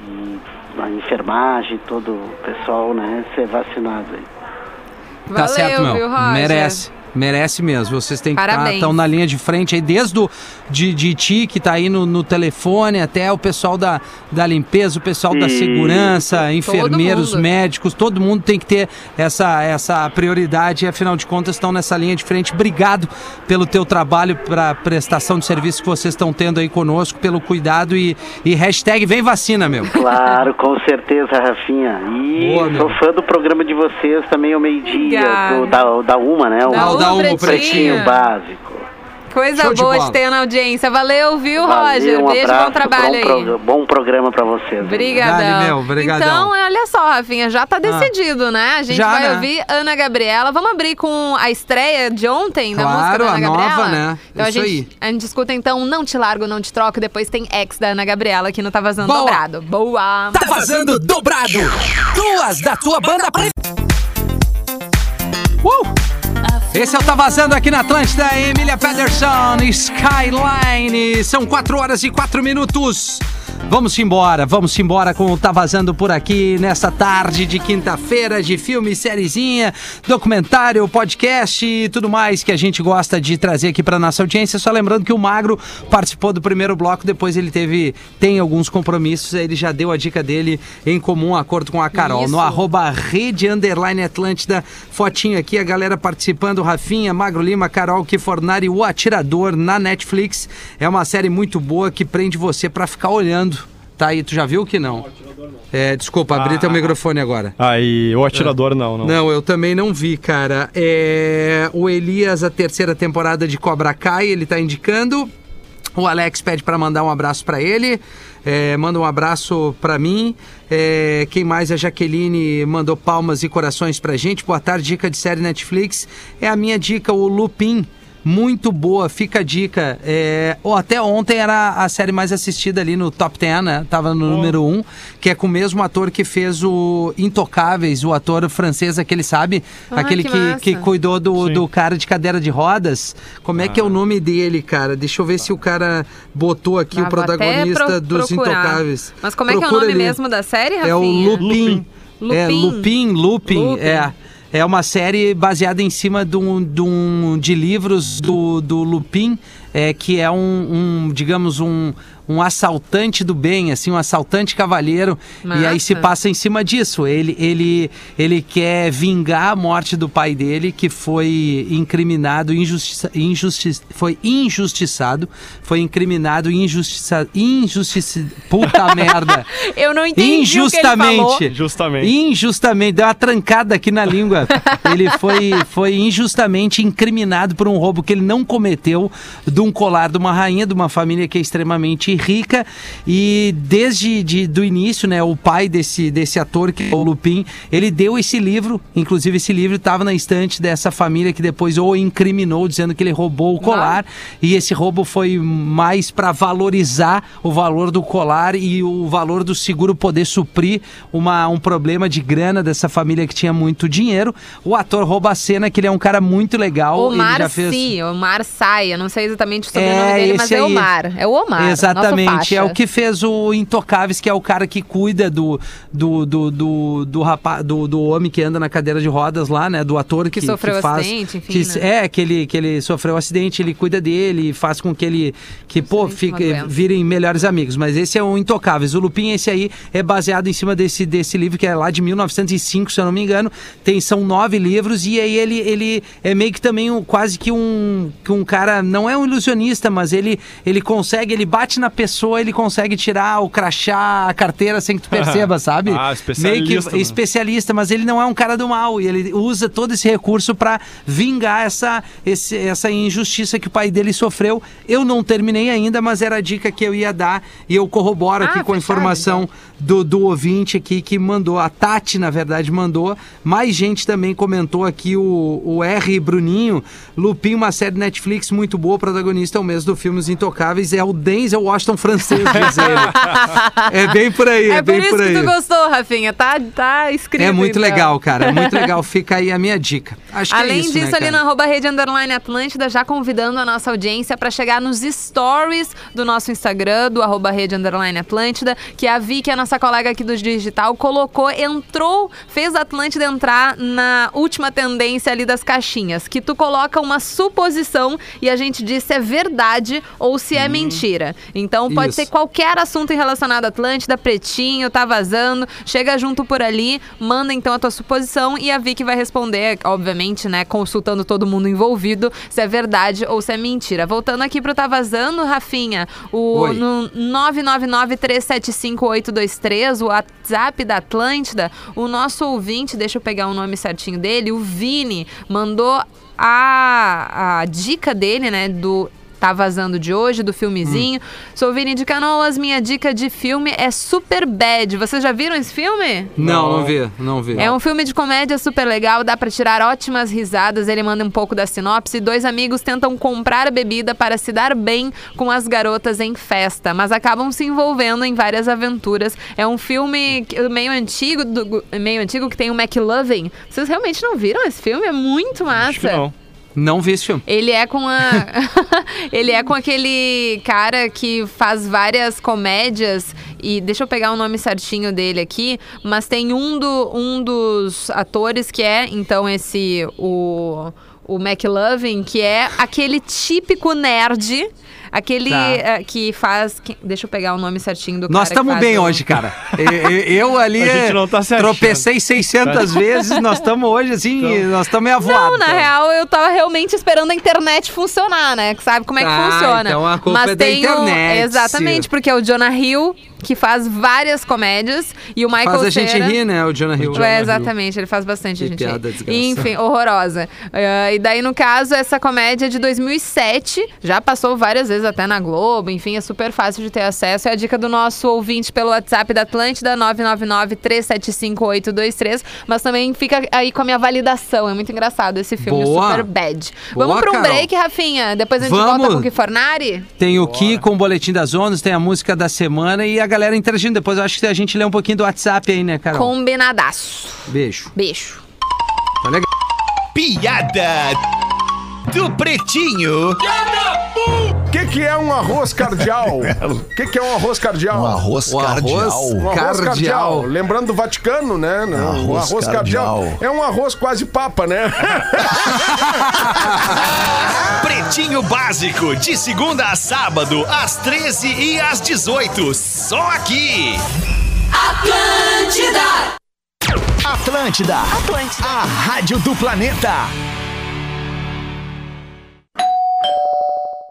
e a enfermagem, todo o pessoal, né, ser vacinado. Tá Valeu, certo, meu. viu, Roger? Merece. Merece mesmo. Vocês têm que estar tão na linha de frente aí, desde o, de, de ti, que tá aí no, no telefone, até o pessoal da, da limpeza, o pessoal da Isso. segurança, enfermeiros, médicos, todo mundo tem que ter essa, essa prioridade e, afinal de contas, estão nessa linha de frente. Obrigado pelo teu trabalho, para prestação de serviço que vocês estão tendo aí conosco, pelo cuidado e, e hashtag vem vacina, meu. Claro, com certeza, Rafinha. E Boa, meu. sou fã do programa de vocês também ao meio-dia, da, da Uma, né? O Da Uma, o Pretinho. Pretinho Básico. Coisa Show de boa de, bola. ter na audiência. Valeu, viu, Valeu, Roger? um Beijo, abraço, bom trabalho bom, aí. pro- bom programa pra vocês. aí. Obrigadão. Então, olha só, Rafinha, já tá decidido, né? A gente Já, vai né? ouvir Ana Gabriela. Vamos abrir com a estreia de ontem da Claro, música da Ana a Gabriela? nova, né? Então Isso a gente, aí. a gente escuta então Não Te Largo, Não Te Troco. Depois tem Ex da Ana Gabriela aqui no Tá Vazando Boa. Dobrado. Boa! Tá vazando dobrado. Duas da tua banda. Uh! Esse é o Tá Vazando aqui na Atlântida, Emília Pederson, Skyline. São 4 horas e 4 minutos. Vamos embora, vamos embora com o Tá Vazando por aqui nessa tarde de quinta-feira de filme, sériezinha, documentário, podcast e tudo mais que a gente gosta de trazer aqui para nossa audiência. Só lembrando que o Magro participou do primeiro bloco, depois ele teve tem alguns compromissos, ele já deu a dica dele em comum acordo com a Carol Isso. no arroba rede underline Atlântida. Fotinho aqui, a galera participando, Rafinha, Magro Lima, Carol Kifornari, O Atirador na Netflix. É uma série muito boa que prende você pra ficar olhando. Tá aí, tu já viu que não? É, desculpa, abri teu microfone agora. Aí, o atirador não, não. Não, eu também não vi, cara. É, o Elias, a terceira temporada de Cobra Kai, ele tá indicando. O Alex pede pra mandar um abraço pra ele. É, manda um abraço pra mim. É, quem mais? A Jaqueline mandou palmas e corações pra gente. Boa tarde, dica de série Netflix. É a minha dica, o Lupin. Muito boa, fica a dica. É, ou até ontem era a série mais assistida ali no top 10, né? Tava no número 1, que é com o mesmo ator que fez o Intocáveis, o ator francês, aquele, sabe? Ah, aquele que que, que cuidou do, Sim. do cara de cadeira de rodas. Como é que é o nome dele, cara? Deixa eu ver se o cara botou aqui Ah, o protagonista pro- dos procurar. Intocáveis. Mas como é que é o Procura nome ali. mesmo da série, Rafinha? É o Lupin. Lupin. É, Lupin, Lupin, Lupin. é. É uma série baseada em cima de, um, de, um- de livros do, do Lupin, é, que é um, um, digamos, um, um assaltante do bem, assim, um assaltante cavalheiro. E aí se passa em cima disso. Ele, ele, ele quer vingar a morte do pai dele, que foi incriminado, injustiça, injusti, foi injustiçado, foi incriminado, injustiça, injustiça, puta merda. Eu não entendi o que ele falou. Injustamente. Justamente. Injustamente, deu uma trancada aqui na língua. ele foi, foi injustamente incriminado por um roubo que ele não cometeu do um colar de uma rainha, de uma família que é extremamente rica. E desde de, do início, né, o pai desse, desse ator, que é o Lupin, ele deu esse livro. Inclusive, esse livro estava na estante dessa família que depois o incriminou, dizendo que ele roubou o colar. E esse roubo foi mais para valorizar o valor do colar e o valor do seguro poder suprir uma, um problema de grana dessa família que tinha muito dinheiro. O ator rouba a cena, que ele é um cara muito legal. Omar ele já fez... Sy, Omar Sai, eu não sei exatamente o sobrenome É, dele, mas é aí. Omar. É o Omar. Exatamente, nosso é o que fez o Intocáveis, que é o cara que cuida do do, do, do, do, rapaz, do, do homem que anda na cadeira de rodas lá, né? Do ator que, Que sofreu faz, acidente, enfim, que- né? É, que ele, que ele sofreu um acidente, ele cuida dele, faz com que ele, que, pô, fique, virem melhores amigos. Mas esse é o Intocáveis. O Lupin, esse aí, é baseado em cima desse, desse livro, que é lá de 1905, se eu não me engano. Tem, são nove livros, e aí ele, ele é meio que também um, quase que um, que um cara, não é um ilusionista, mas ele, ele consegue, ele bate na pessoa, ele consegue tirar o crachá, a carteira sem que tu perceba, sabe? Ah, especialista, Meio que né? especialista, mas ele não é um cara do mal, e ele usa todo esse recurso pra vingar essa, esse- essa injustiça que o pai dele sofreu. Eu não terminei ainda, mas era a dica que eu ia dar, e eu corroboro Ah, aqui com a informação do, do ouvinte aqui que mandou. A Tati, na verdade, mandou. Mais gente também comentou aqui, o, o R. Bruninho. Lupin, uma série Netflix muito boa. Protagonista é o mesmo do filme Os Intocáveis. É o Denzel Washington francês, diz ele. É bem por aí, é, É por bem isso por aí. que tu gostou, Rafinha. Tá, tá escrito. É muito então. legal, cara. É muito legal. Fica aí a minha dica. Acho que Além é isso, disso, né, ali no arroba rede underline Atlântida, já convidando a nossa audiência para chegar nos stories do nosso Instagram, do arroba rede underline Atlântida, que a Vicky, a nossa colega aqui do Digital, colocou, entrou, fez a Atlântida entrar na última tendência ali das caixinhas, que tu coloca uma suposição e a gente diz se é verdade ou se é mentira. Então pode Isso. ser qualquer assunto relacionado à Atlântida, pretinho, tá vazando, chega junto por ali, manda então a tua suposição e a Vicky vai responder, obviamente, né, consultando todo mundo envolvido, se é verdade ou se é mentira. Voltando aqui pro Tá Vazando, Rafinha, o Oi. no 999-375-823, o WhatsApp da Atlântida, o nosso ouvinte, deixa eu pegar o nome certinho dele, o Vini, mandou a, a dica dele, né, do Tá Vazando de hoje, do filmezinho. Sou Vini de Canoas, minha dica de filme é Super Bad. Vocês já viram esse filme? Não, não vê, não vê. É um filme de comédia super legal, dá pra tirar ótimas risadas. Ele manda um pouco da sinopse. Dois amigos tentam comprar a bebida para se dar bem com as garotas em festa, mas acabam se envolvendo em várias aventuras. É um filme meio antigo, do- meio antigo que tem o McLovin. Vocês realmente não viram esse filme? É muito massa. Acho que não. Não vi esse filme. Ele é com a. ele é com aquele cara que faz várias comédias. E deixa eu pegar o nome certinho dele aqui. Mas tem um, do, um dos atores que é, então, esse. O. O McLovin, que é aquele típico nerd. Aquele Tá. eh, que faz. que- deixa eu pegar o nome certinho do Nós cara. que estamos bem o- hoje, cara. Eu, eu- ali A gente não tá tropecei 600 vezes, nós estamos hoje assim, nós estamos meio avoados. Não, na real, eu tava realmente esperando a internet funcionar, né? Que sabe como é que Ah, funciona. então a culpa Mas é da tem o- internet. Exatamente, porque é o Jonah Hill, que faz várias comédias, e o Michael Faz a gente Cera- rir, né, o Jonah Hill. é, exatamente, ele faz bastante Que gente. piada rir. desgraçada. Enfim, horrorosa. Eh, e daí, no caso, essa comédia é de 2007, já passou várias vezes até na Globo, enfim, é super fácil de ter acesso. É a dica do nosso ouvinte pelo WhatsApp da Atlântida, 999-375-823. Mas também fica aí com a minha validação. É muito engraçado esse filme, o Boa. Super Bad. Boa, Vamos para um Carol. break, Rafinha? Depois a gente Vamos. volta com o Kifornari? Tem o Ki com o Boletim das Ondas, tem a música da semana e a galera interagindo. Depois eu acho que a gente lê um pouquinho do WhatsApp aí, né, Carol? Combinadaço. Beijo. Beijo. Tá legal. Piada do Pretinho. O que, que é um arroz cardial? O que, que é um arroz cardial? Um arroz O cardial. arroz- Um arroz Cardial. Lembrando do Vaticano, né? Não, um Arroz arroz cardial. cardial. É um arroz quase papa, né? Pretinho Básico, de segunda a sábado, às 13 e às 18. Só aqui. Atlântida. Atlântida. A rádio do planeta.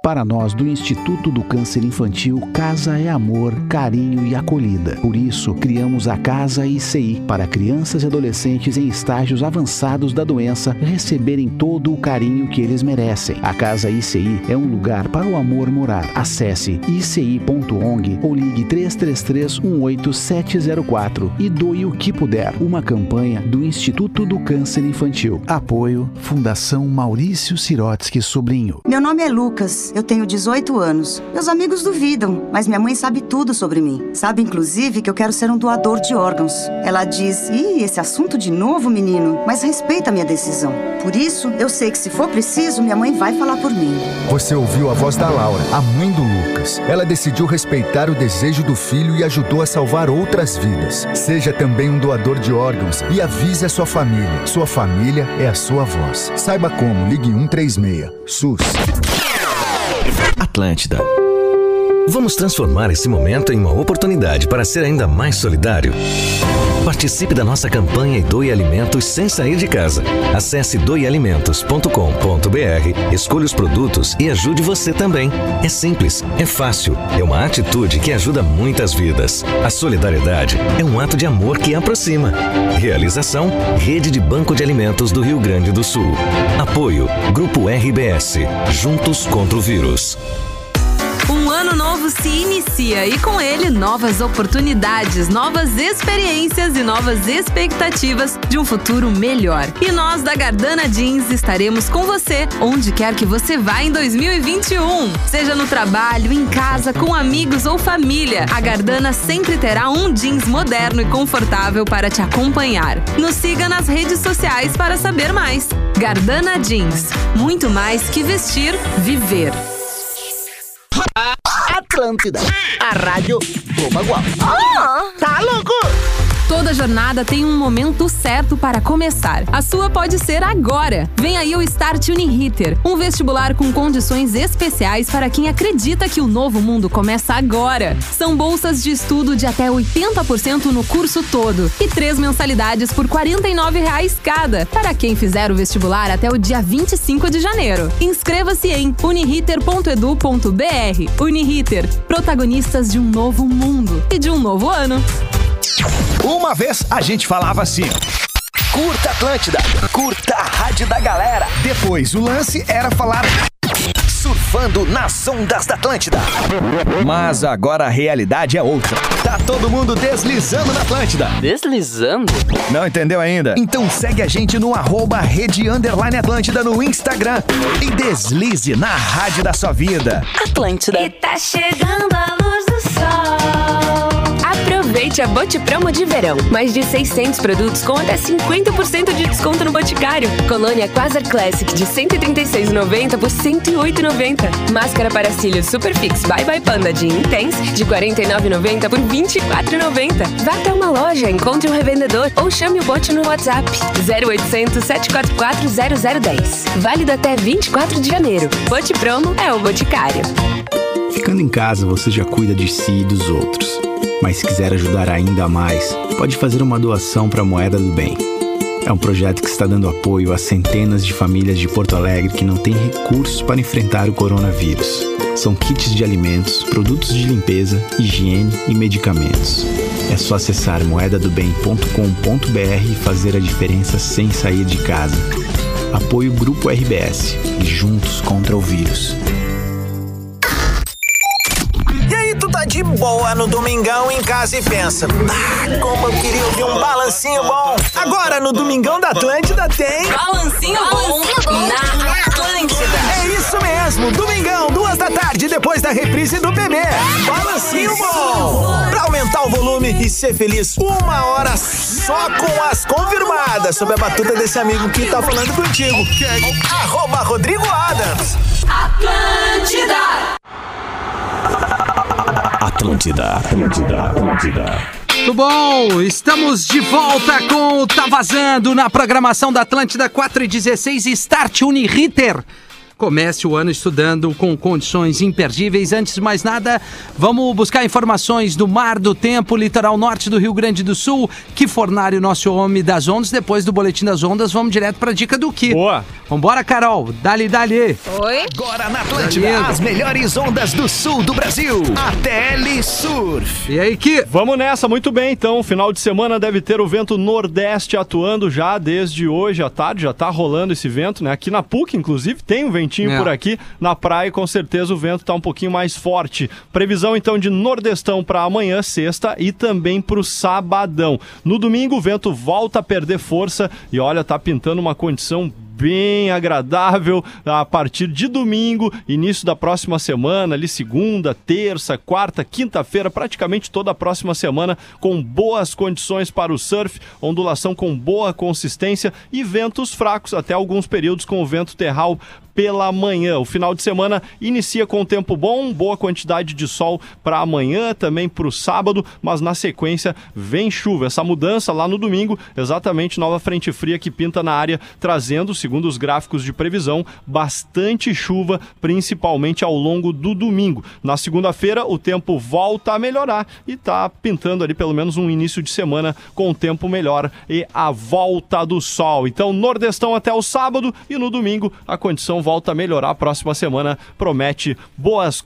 Para nós do Instituto do Câncer Infantil, casa é amor, carinho e acolhida. Por isso, criamos a Casa ICI para crianças e adolescentes em estágios avançados da doença receberem todo o carinho que eles merecem. A Casa ICI é um lugar para o amor morar. Acesse ici.ong ou ligue 333 18704 e doe o que puder. Uma campanha do Instituto do Câncer Infantil. Apoio Fundação Maurício Sirotsky Sobrinho. Meu nome é Lucas, eu tenho 18 anos. Meus amigos duvidam, mas minha mãe sabe tudo sobre mim. Sabe, inclusive, que eu quero ser um doador de órgãos. Ela diz: Ih, esse assunto de novo, menino, mas respeita minha decisão. Por isso, eu sei que se for preciso, minha mãe vai falar por mim. Você ouviu a voz da Laura, a mãe do Lucas. Ela decidiu respeitar o desejo do filho e ajudou a salvar outras vidas. Seja também um doador de órgãos e avise a sua família. Sua família é a sua voz. Saiba como, ligue 136. SUS. Atlântida. Vamos transformar esse momento em uma oportunidade para ser ainda mais solidário. Participe da nossa campanha e doe alimentos sem sair de casa. Acesse doealimentos.com.br, escolha os produtos e ajude você também. É simples, é fácil, é uma atitude que ajuda muitas vidas. A solidariedade é um ato de amor que aproxima. Realização: Rede de Banco de Alimentos do Rio Grande do Sul. Apoio: Grupo RBS. Juntos contra o vírus. Um ano novo se inicia e com ele novas oportunidades, novas experiências e novas expectativas de um futuro melhor. E nós da Gardana Jeans estaremos com você onde quer que você vá em 2021. Seja no trabalho, em casa, com amigos ou família, a Gardana sempre terá um jeans moderno e confortável para te acompanhar. Nos siga nas redes sociais para saber mais. Gardana Jeans, muito mais que vestir, viver. Atlântida, a rádio do Bagual. tá louco? Toda jornada tem um momento certo para começar. A sua pode ser agora. Vem aí o Start Unihitter, um vestibular com condições especiais para quem acredita que o novo mundo começa agora. São bolsas de estudo de até 80% no curso todo e três mensalidades por 49 reais cada para quem fizer o vestibular até o dia 25 de janeiro. Inscreva-se em unihitter.edu.br. Unihitter, protagonistas de um novo mundo e de um novo ano. Uma vez a gente falava assim. Curta Atlântida, curta a rádio da galera. Depois o lance era falar surfando nas ondas da Atlântida. Mas agora a realidade é outra. Tá todo mundo deslizando na Atlântida. Deslizando? Não entendeu ainda? Então segue a gente no arroba rede underline Atlântida no Instagram e deslize na rádio da sua vida. Atlântida. E tá chegando a luz do sol. Aproveite a Bote Promo de verão. Mais de 600 produtos com até 50% de desconto no Boticário. Colônia Quasar Classic de 136,90 por 108,90. Máscara para cílios Superfix Bye Bye Panda de Intense de 49,90 por 24,90. Vá até uma loja, encontre um revendedor ou chame o Bote no WhatsApp 0800 744 0010. Válido até 24 de janeiro. Bote Promo é o Boticário. Ficando em casa, você já cuida de si e dos outros. Mas se quiser ajudar ainda mais, pode fazer uma doação para a Moeda do Bem. É um projeto que está dando apoio a centenas de famílias de Porto Alegre que não têm recursos para enfrentar o coronavírus. São kits de alimentos, produtos de limpeza, higiene e medicamentos. É só acessar moedadobem.com.br e fazer a diferença sem sair de casa. Apoio Grupo RBS e Juntos contra o Vírus. Boa no domingão em casa e pensa: Ah, como eu queria ouvir um balancinho bom. Agora no Domingão da Atlântida tem. Balancinho bom na Atlântida. É isso mesmo, domingão, duas da tarde, depois da reprise do bebê. Balancinho bom! Pra aumentar o volume e ser feliz uma hora só com as confirmadas sob a batuta desse amigo que tá falando contigo. Arroba Rodrigo Adams. Atlântida. Atlântida, Atlântida, Atlântida. Muito bom, estamos de volta com o Tá Vazando na programação da Atlântida 4 e 16 Start Uniriter. Comece o ano estudando com condições imperdíveis. Antes de mais nada, vamos buscar informações do mar, do tempo, litoral norte do Rio Grande do Sul. Que fornário nosso homem das ondas. Depois do boletim das ondas, vamos direto para a dica do que? Boa. Vambora, Carol. Dali, dali. Oi? Agora na Atlântida, as melhores ondas do sul do Brasil. ATL Surf. E aí, que? Vamos nessa, muito bem. Então, final de semana deve ter o vento nordeste atuando já desde hoje à tarde. Já tá rolando esse vento, né? Aqui na PUC, inclusive, tem um ventinho É. por aqui. Na praia, com certeza, o vento tá um pouquinho mais forte. Previsão, então, de nordestão para amanhã, sexta, e também pro sabadão. No domingo, o vento volta a perder força e olha, tá pintando uma condição bem agradável a partir de domingo, início da próxima semana, ali segunda, terça, quarta, quinta-feira, praticamente toda a próxima semana, com boas condições para o surf, ondulação com boa consistência e ventos fracos, até alguns períodos com o vento terral pela manhã. O final de semana inicia com tempo bom, boa quantidade de sol para amanhã, também para o sábado, mas na sequência vem chuva. Essa mudança lá no domingo, exatamente nova frente fria que pinta na área, trazendo, segundo os gráficos de previsão, bastante chuva, principalmente ao longo do domingo. Na segunda-feira, o tempo volta a melhorar e tá pintando ali pelo menos um início de semana com tempo melhor e a volta do sol. Então, nordestão até o sábado e no domingo a condição volta a melhorar. A próxima semana promete boas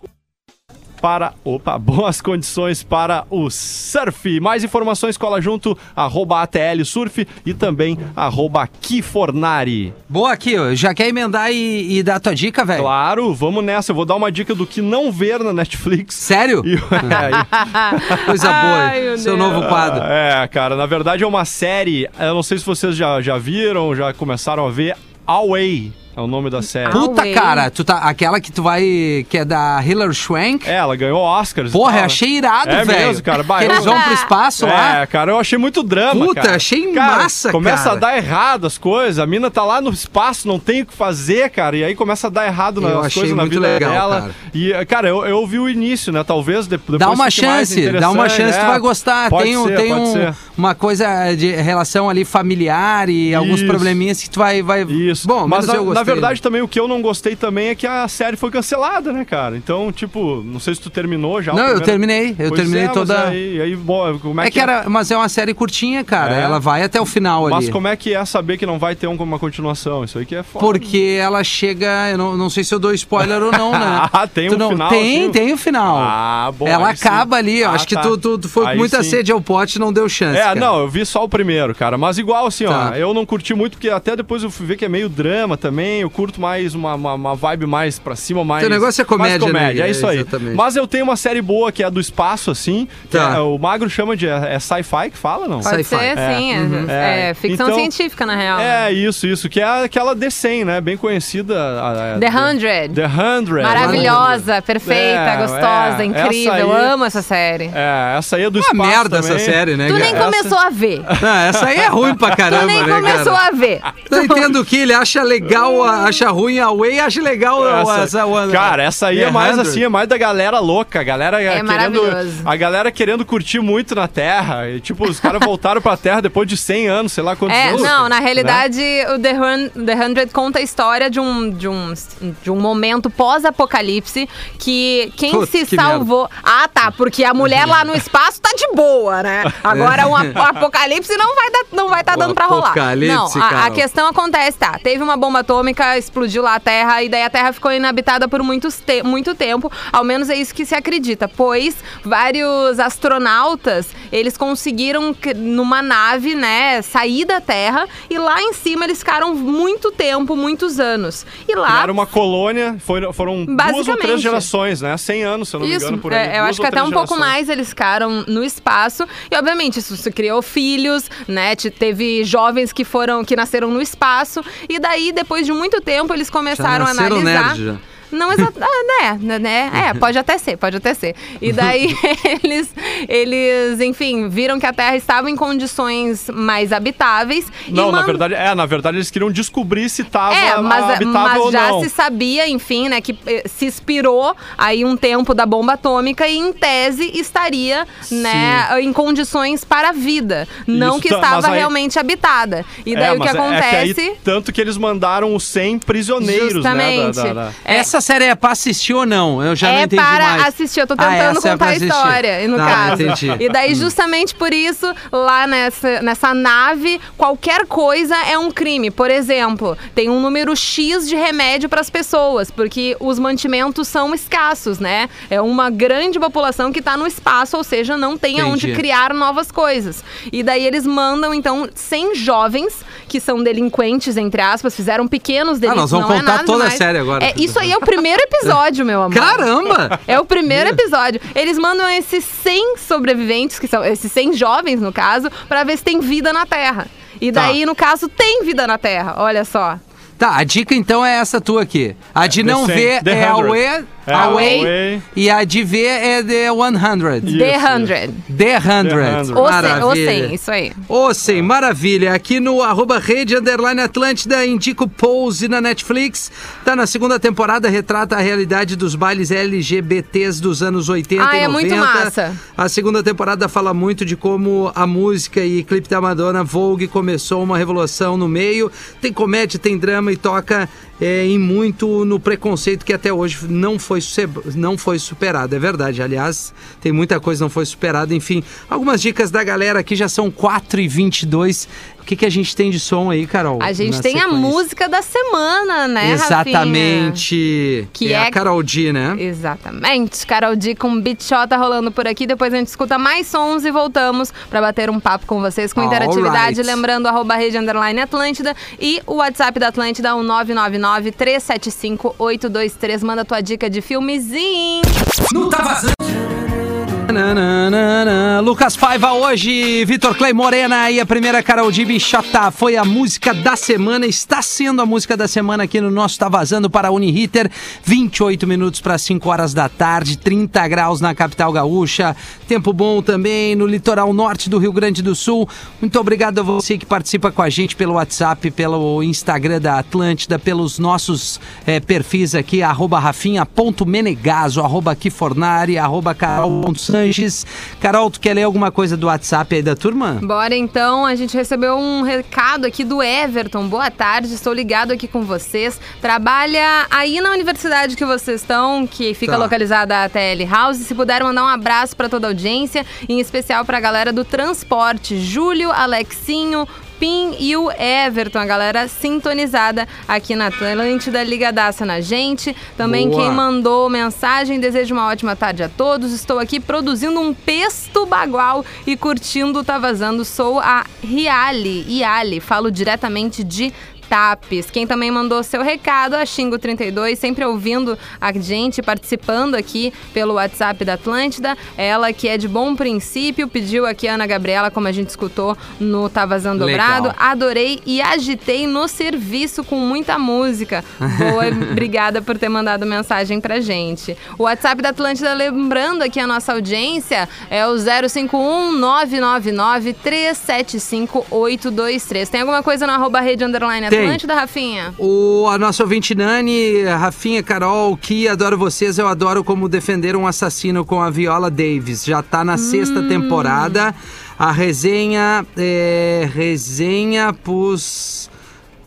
para, opa, boas condições para o surf. Mais informações cola junto arroba ATL Surf e também arroba Kifornari. Boa aqui. Já quer emendar e, e dar tua dica, velho? Claro, vamos nessa. Eu vou dar uma dica do que não ver na Netflix. Sério? E, é, Coisa Ai, boa. meu Seu Deus. novo quadro. É, cara, na verdade é uma série. Eu não sei se vocês já, já viram, já começaram a ver. Away é o nome da série. Puta, Away. cara, tu tá, aquela que tu vai. que é da Hilary Swank. É, ela ganhou Oscars. e Porra, tal, eu né? achei irado, É velho. mesmo, cara. Bah, Que eu- eles vão pro espaço lá. É, cara, eu achei muito drama. Puta, cara. achei Cara, massa, Começa cara. a dar errado as coisas. A mina tá lá no espaço, não tem o que fazer, cara. E aí começa a dar errado Eu nas achei coisas na muito vida legal, dela. cara. E, cara, eu, eu vi o início, né? Talvez de- depois Dá uma chance, dá uma chance, tu É, vai gostar. Pode tem um, ser, tem pode um- ser. uma coisa de relação ali familiar e alguns Isso. probleminhas que tu vai. vai... Isso. Bom, mas na, eu na gostei. Verdade também o que eu não gostei também é que a série foi cancelada, né, cara? Então, tipo, não sei se tu terminou já. Não, eu primeiro- terminei. Eu Pois terminei é, mas toda. Aí, aí, bom, como é, É que era, mas é uma série curtinha, cara. É? Ela vai até o final ali. Mas como é que é saber que não vai ter um- uma continuação? Isso aí que é foda. Porque ela chega. Eu não, não sei se eu dou spoiler ou não, né? Ah, tem Tu um não- final, Tem, assim? tem o final. Ah, bom. ela aí sim. acaba ali. Eu Ah, acho que tá. tu, tu, tu foi com muita sim. sede ao pote e não deu chance. É, cara. não, eu vi só o primeiro, cara. Mas igual assim, Tá. ó, eu não curti muito, porque até depois eu fui ver que é meio drama também. Eu curto mais uma, uma, uma vibe mais pra cima, mais. Teu negócio é comédia, mais comédia, né? É isso aí. Exatamente. Mas eu tenho uma série boa que é do espaço, assim. que Tá. é- o Magro chama de. É, é sci-fi que fala, não? Pode Sci-fi. ser, sim. É, Uhum. é É. ficção Então- científica, na real. né? É, isso, isso. Que é aquela The 100, né? Bem conhecida. a- a- The Hundred. The 100. Maravilhosa, perfeita, É, gostosa, é, incrível. essa Eu aí- amo essa série. É, essa aí é do Uma espaço merda também. essa série, né? Tu nem essa- começou a ver. Não, essa aí é ruim pra caramba, tu nem né, começou cara? a ver. Não entendo o que ele acha legal, acha ruim a Way, acha legal Essa- essa, essa- cara, essa aí é mais 100. assim, é mais da galera louca, a galera querendo, maravilhoso. a galera querendo curtir muito na Terra, e, tipo, os caras voltaram pra Terra depois de 100 anos, sei lá quantos É, anos. não, na né? realidade, o The, Hun The Hundred conta a história de um, de um, de um momento pós-apocalipse que quem Puta, se que salvou. Ah, tá, porque a mulher lá no espaço tá de boa, né? Agora um ap- apocalipse não vai dar, não vai tá O dando pra rolar. apocalipse, Não, a, a questão acontece, tá? Teve uma bomba atômica, explodiu lá a Terra e daí a Terra ficou inabitada por muitos te muito tempo. Ao menos é isso que se acredita, pois vários astronautas, eles conseguiram numa nave, né, sair da Terra e lá em cima eles ficaram muito tempo, muitos anos. E lá Era uma colônia, foi- foram duas ou três gerações, né? 100 anos, se eu não me Isso, engano, por aí. é, eu acho que até um pouco mais eles ficaram no espaço. E, obviamente, isso se criou filhos, né? Te- Teve jovens que foram, que nasceram no espaço. E daí, depois de muito tempo, eles começaram a analisar. nerd já. Não exatamente, né, né, né? É, pode até ser, pode até ser. E daí eles, eles, enfim, viram que a Terra estava em condições mais habitáveis. e Não, na verdade, é, na verdade eles queriam descobrir se tava é, mas, habitável mas ou já não. se sabia, enfim, né, que eh, se expirou aí um tempo da bomba atômica e, em tese, estaria, né, em condições para a vida. Não Isso que estava aí- realmente habitada. E daí É, o que mas é- é acontece... aí, tanto que eles mandaram os 100 prisioneiros, Justamente. né? da- da- da- É, Essa essa série é pra assistir ou não? Eu já não é entendi para mais. assistir, eu tô Ah, tentando essa é contar pra a história, no Tá, caso. entendi. E daí, justamente por isso, lá nessa, nessa nave, qualquer coisa é um crime. Por exemplo, tem um número X de remédio para as pessoas, porque os mantimentos são escassos, né? É uma grande população que tá no espaço, ou seja, não tem aonde Entendi. criar novas coisas. E daí eles mandam, então, 100 jovens que são delinquentes, entre aspas, fizeram pequenos delitos. Ah, nós vamos não é contar nada toda a demais. série agora. É, isso aí é o primeiro episódio, meu amor. Caramba! É o primeiro episódio. Eles mandam esses 100 sobreviventes, que são esses 100 jovens, no caso, pra ver se tem vida na Terra. E Tá. daí, no caso, tem vida na Terra. Olha só. Tá, a dica então é essa tua aqui. A de não ver é a. Away, É, away, Away. e a de ver é The 100. The Hundred. The 100. Ou 100, ou Maravilha. 100, isso aí. Sim, maravilha. Aqui no arroba Rede Underline Atlântida, indico Pose na Netflix. Tá na segunda temporada, retrata a realidade dos bailes LGBTs dos anos 80 Ah, e 90. é muito massa. A segunda temporada fala muito de como a música e clipe da Madonna Vogue começou uma revolução no meio. Tem comédia, tem drama e toca é, em muito no preconceito que até hoje não foi, não foi superado. É verdade, aliás, tem muita coisa que não foi superada. Enfim, algumas dicas da galera aqui já são 4h22. O que, que a gente tem de som aí, Carol? A gente tem a sequência? música da semana, né, Exatamente. Que é, é- a Carol D, né? Exatamente. Carol D com Bichota rolando por aqui. Depois a gente escuta mais sons e voltamos pra bater um papo com vocês com interatividade. Alright. Lembrando, arroba Rede Underline Atlântida e o WhatsApp da Atlântida, o 999-375-823. Manda tua dica de filmezinho. Não tá vazando. Lucas Paiva hoje, Vitor Clay Morena e a primeira Carol D Bichota foi a música da semana, está sendo a música da semana aqui no nosso Tá Vazando para a Uniriter, 28 minutos para 5 horas da tarde, 30 graus na capital gaúcha, tempo bom também no litoral norte do Rio Grande do Sul. Muito obrigado a você que participa com a gente pelo WhatsApp, pelo Instagram da Atlântida, pelos nossos eh, perfis aqui, arroba rafinha.menegaso, arroba Kifornari, arroba carol.sanches. Carol, tu quer ler alguma coisa do WhatsApp aí da turma? Bora então, a gente recebeu um recado aqui do Everton. Boa tarde, estou ligado aqui com vocês. Trabalha aí na universidade que vocês estão, que fica Tá. localizada a TL House. Se puder mandar um abraço para toda a audiência, em especial para a galera do transporte, Júlio, Alexinho, Pim e o Everton, a galera sintonizada aqui na Atlântida, ligadaça na gente. Também Boa. quem mandou mensagem, desejo uma ótima tarde a todos. Estou aqui produzindo um pesto bagual e curtindo Tá Vazando. Sou a Riali, Iali, falo diretamente de Tapes. Quem também mandou seu recado, a Xingo32, sempre ouvindo a gente, participando aqui pelo WhatsApp da Atlântida. Ela que é de bom princípio, pediu aqui a Ana Gabriela, como a gente escutou no Tá Vazando. Dobrado. Adorei e agitei no serviço com muita música. Boa, obrigada por ter mandado mensagem pra gente. O WhatsApp da Atlântida, lembrando aqui a nossa audiência, é o 051 999 375 823. Tem alguma coisa no arroba rede underline Tem. Atlântida, Rafinha? O, a nossa ouvinte Nani, Rafinha, Carol, que adoro vocês, eu adoro como defender um assassino com a Viola Davis. Já tá na sexta temporada. A resenha é resenha pros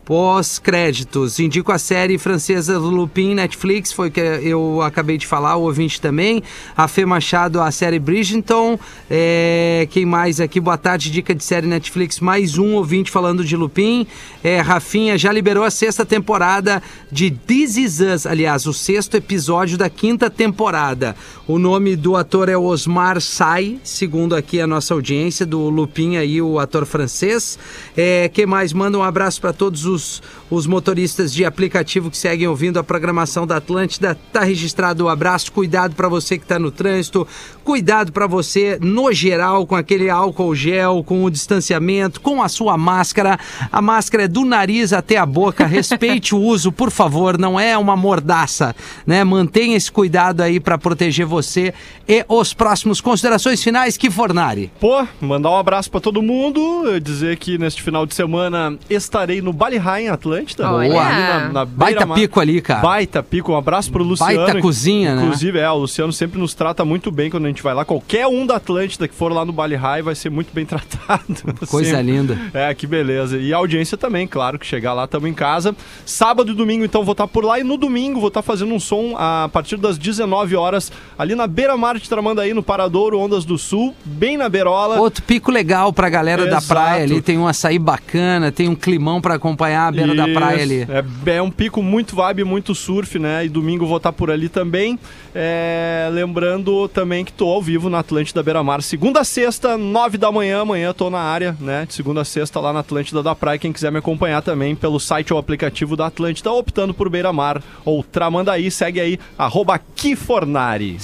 pós-créditos. Indico a série francesa Lupin Netflix, foi que eu acabei de falar, o ouvinte também. A Fê Machado, a série Bridgerton. É, quem mais aqui? Boa tarde, dica de série Netflix. Mais um ouvinte falando de Lupin. É, Rafinha já liberou a sexta temporada de This Is Us, aliás, o sexto episódio da quinta temporada. O nome do ator é Osmar Sai, segundo aqui a nossa audiência, do Lupin aí, o ator francês. É, quem mais? Manda um abraço para todos os, os motoristas de aplicativo que seguem ouvindo a programação da Atlântida. Tá registrado o abraço, cuidado para você que está no trânsito, cuidado para você no geral com aquele álcool gel, com o distanciamento, com a sua máscara. A máscara é do nariz até a boca. Respeite o uso, por favor, não é uma mordaça, né? Mantenha esse cuidado aí para proteger você e os próximos considerações finais que Fornari. Pô, mandar um abraço pra todo mundo, dizer que neste final de semana estarei no Bali High em Atlântida. Atlântida. Olha. Ali na, na Baita pico ali, cara. Baita pico. Um abraço pro Luciano. Baita cozinha, né? Inclusive, é, o Luciano sempre nos trata muito bem quando a gente vai lá. Qualquer um da Atlântida que for lá no Bali High vai ser muito bem tratado. Coisa Sempre. linda. É, que beleza. E a audiência também, claro, que chegar lá, estamos em casa. Sábado e domingo, então, vou estar por lá. E no domingo vou estar fazendo um som a partir das 19 horas, ali na beira-mar de Tramandaí, no Paradouro, Ondas do Sul, bem na beirola. Outro pico legal pra galera da Exato. praia ali. Tem um açaí bacana, tem um climão pra acompanhar a beira da praia ali. É, é um pico muito vibe, muito surf, né? E domingo vou estar por ali também. É, lembrando também que tô ao vivo na Atlântida Beira Mar, segunda a sexta, nove da manhã. Amanhã tô na área, né? De segunda a sexta lá na Atlântida da Praia. Quem quiser me acompanhar também pelo site ou aplicativo da Atlântida, optando por Beira Mar ou Tramandaí, segue aí, arroba Kifornari.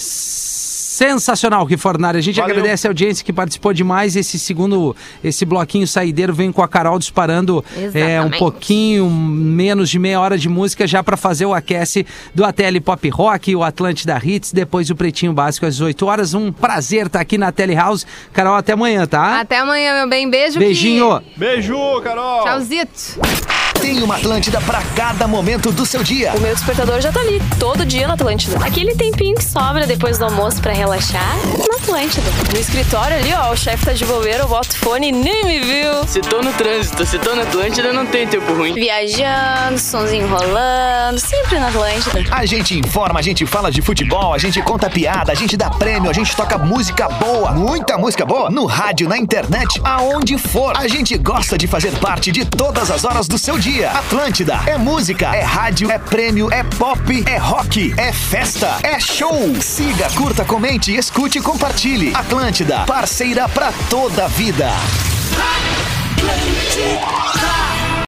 Sensacional, que Fornari. A gente Valeu. agradece a audiência que participou demais. Esse segundo, esse bloquinho saideiro vem com a Carol disparando é, um pouquinho menos de meia hora de música já para fazer o aquece do ATL Pop Rock, o Atlântida Hits, depois o Pretinho Básico às 18 horas. Um prazer estar aqui na Tele House. Carol, até amanhã, tá? Até amanhã, meu bem. Beijo. Beijinho. Beijo, Carol! Tchauzito. Tem uma Atlântida pra cada momento do seu dia. O meu despertador já tá ali, todo dia na Atlântida. Aquele tempinho que sobra depois do almoço pra relaxar, na Atlântida. No escritório ali, ó, o chefe tá de bobeira, eu boto fone e nem me viu. Se tô no trânsito, se tô na Atlântida, não tem tempo ruim. Viajando, sonzinho rolando, sempre na Atlântida. A gente informa, a gente fala de futebol, a gente conta piada, a gente dá prêmio, a gente toca música boa, muita música boa, no rádio, na internet, aonde for. A gente gosta de fazer parte de todas as horas do seu dia. Atlântida é música, é rádio, é prêmio, é pop, é rock, é festa, é show. Siga, curta, comente, escute e compartilhe. Atlântida, parceira pra toda a vida. Atlântida.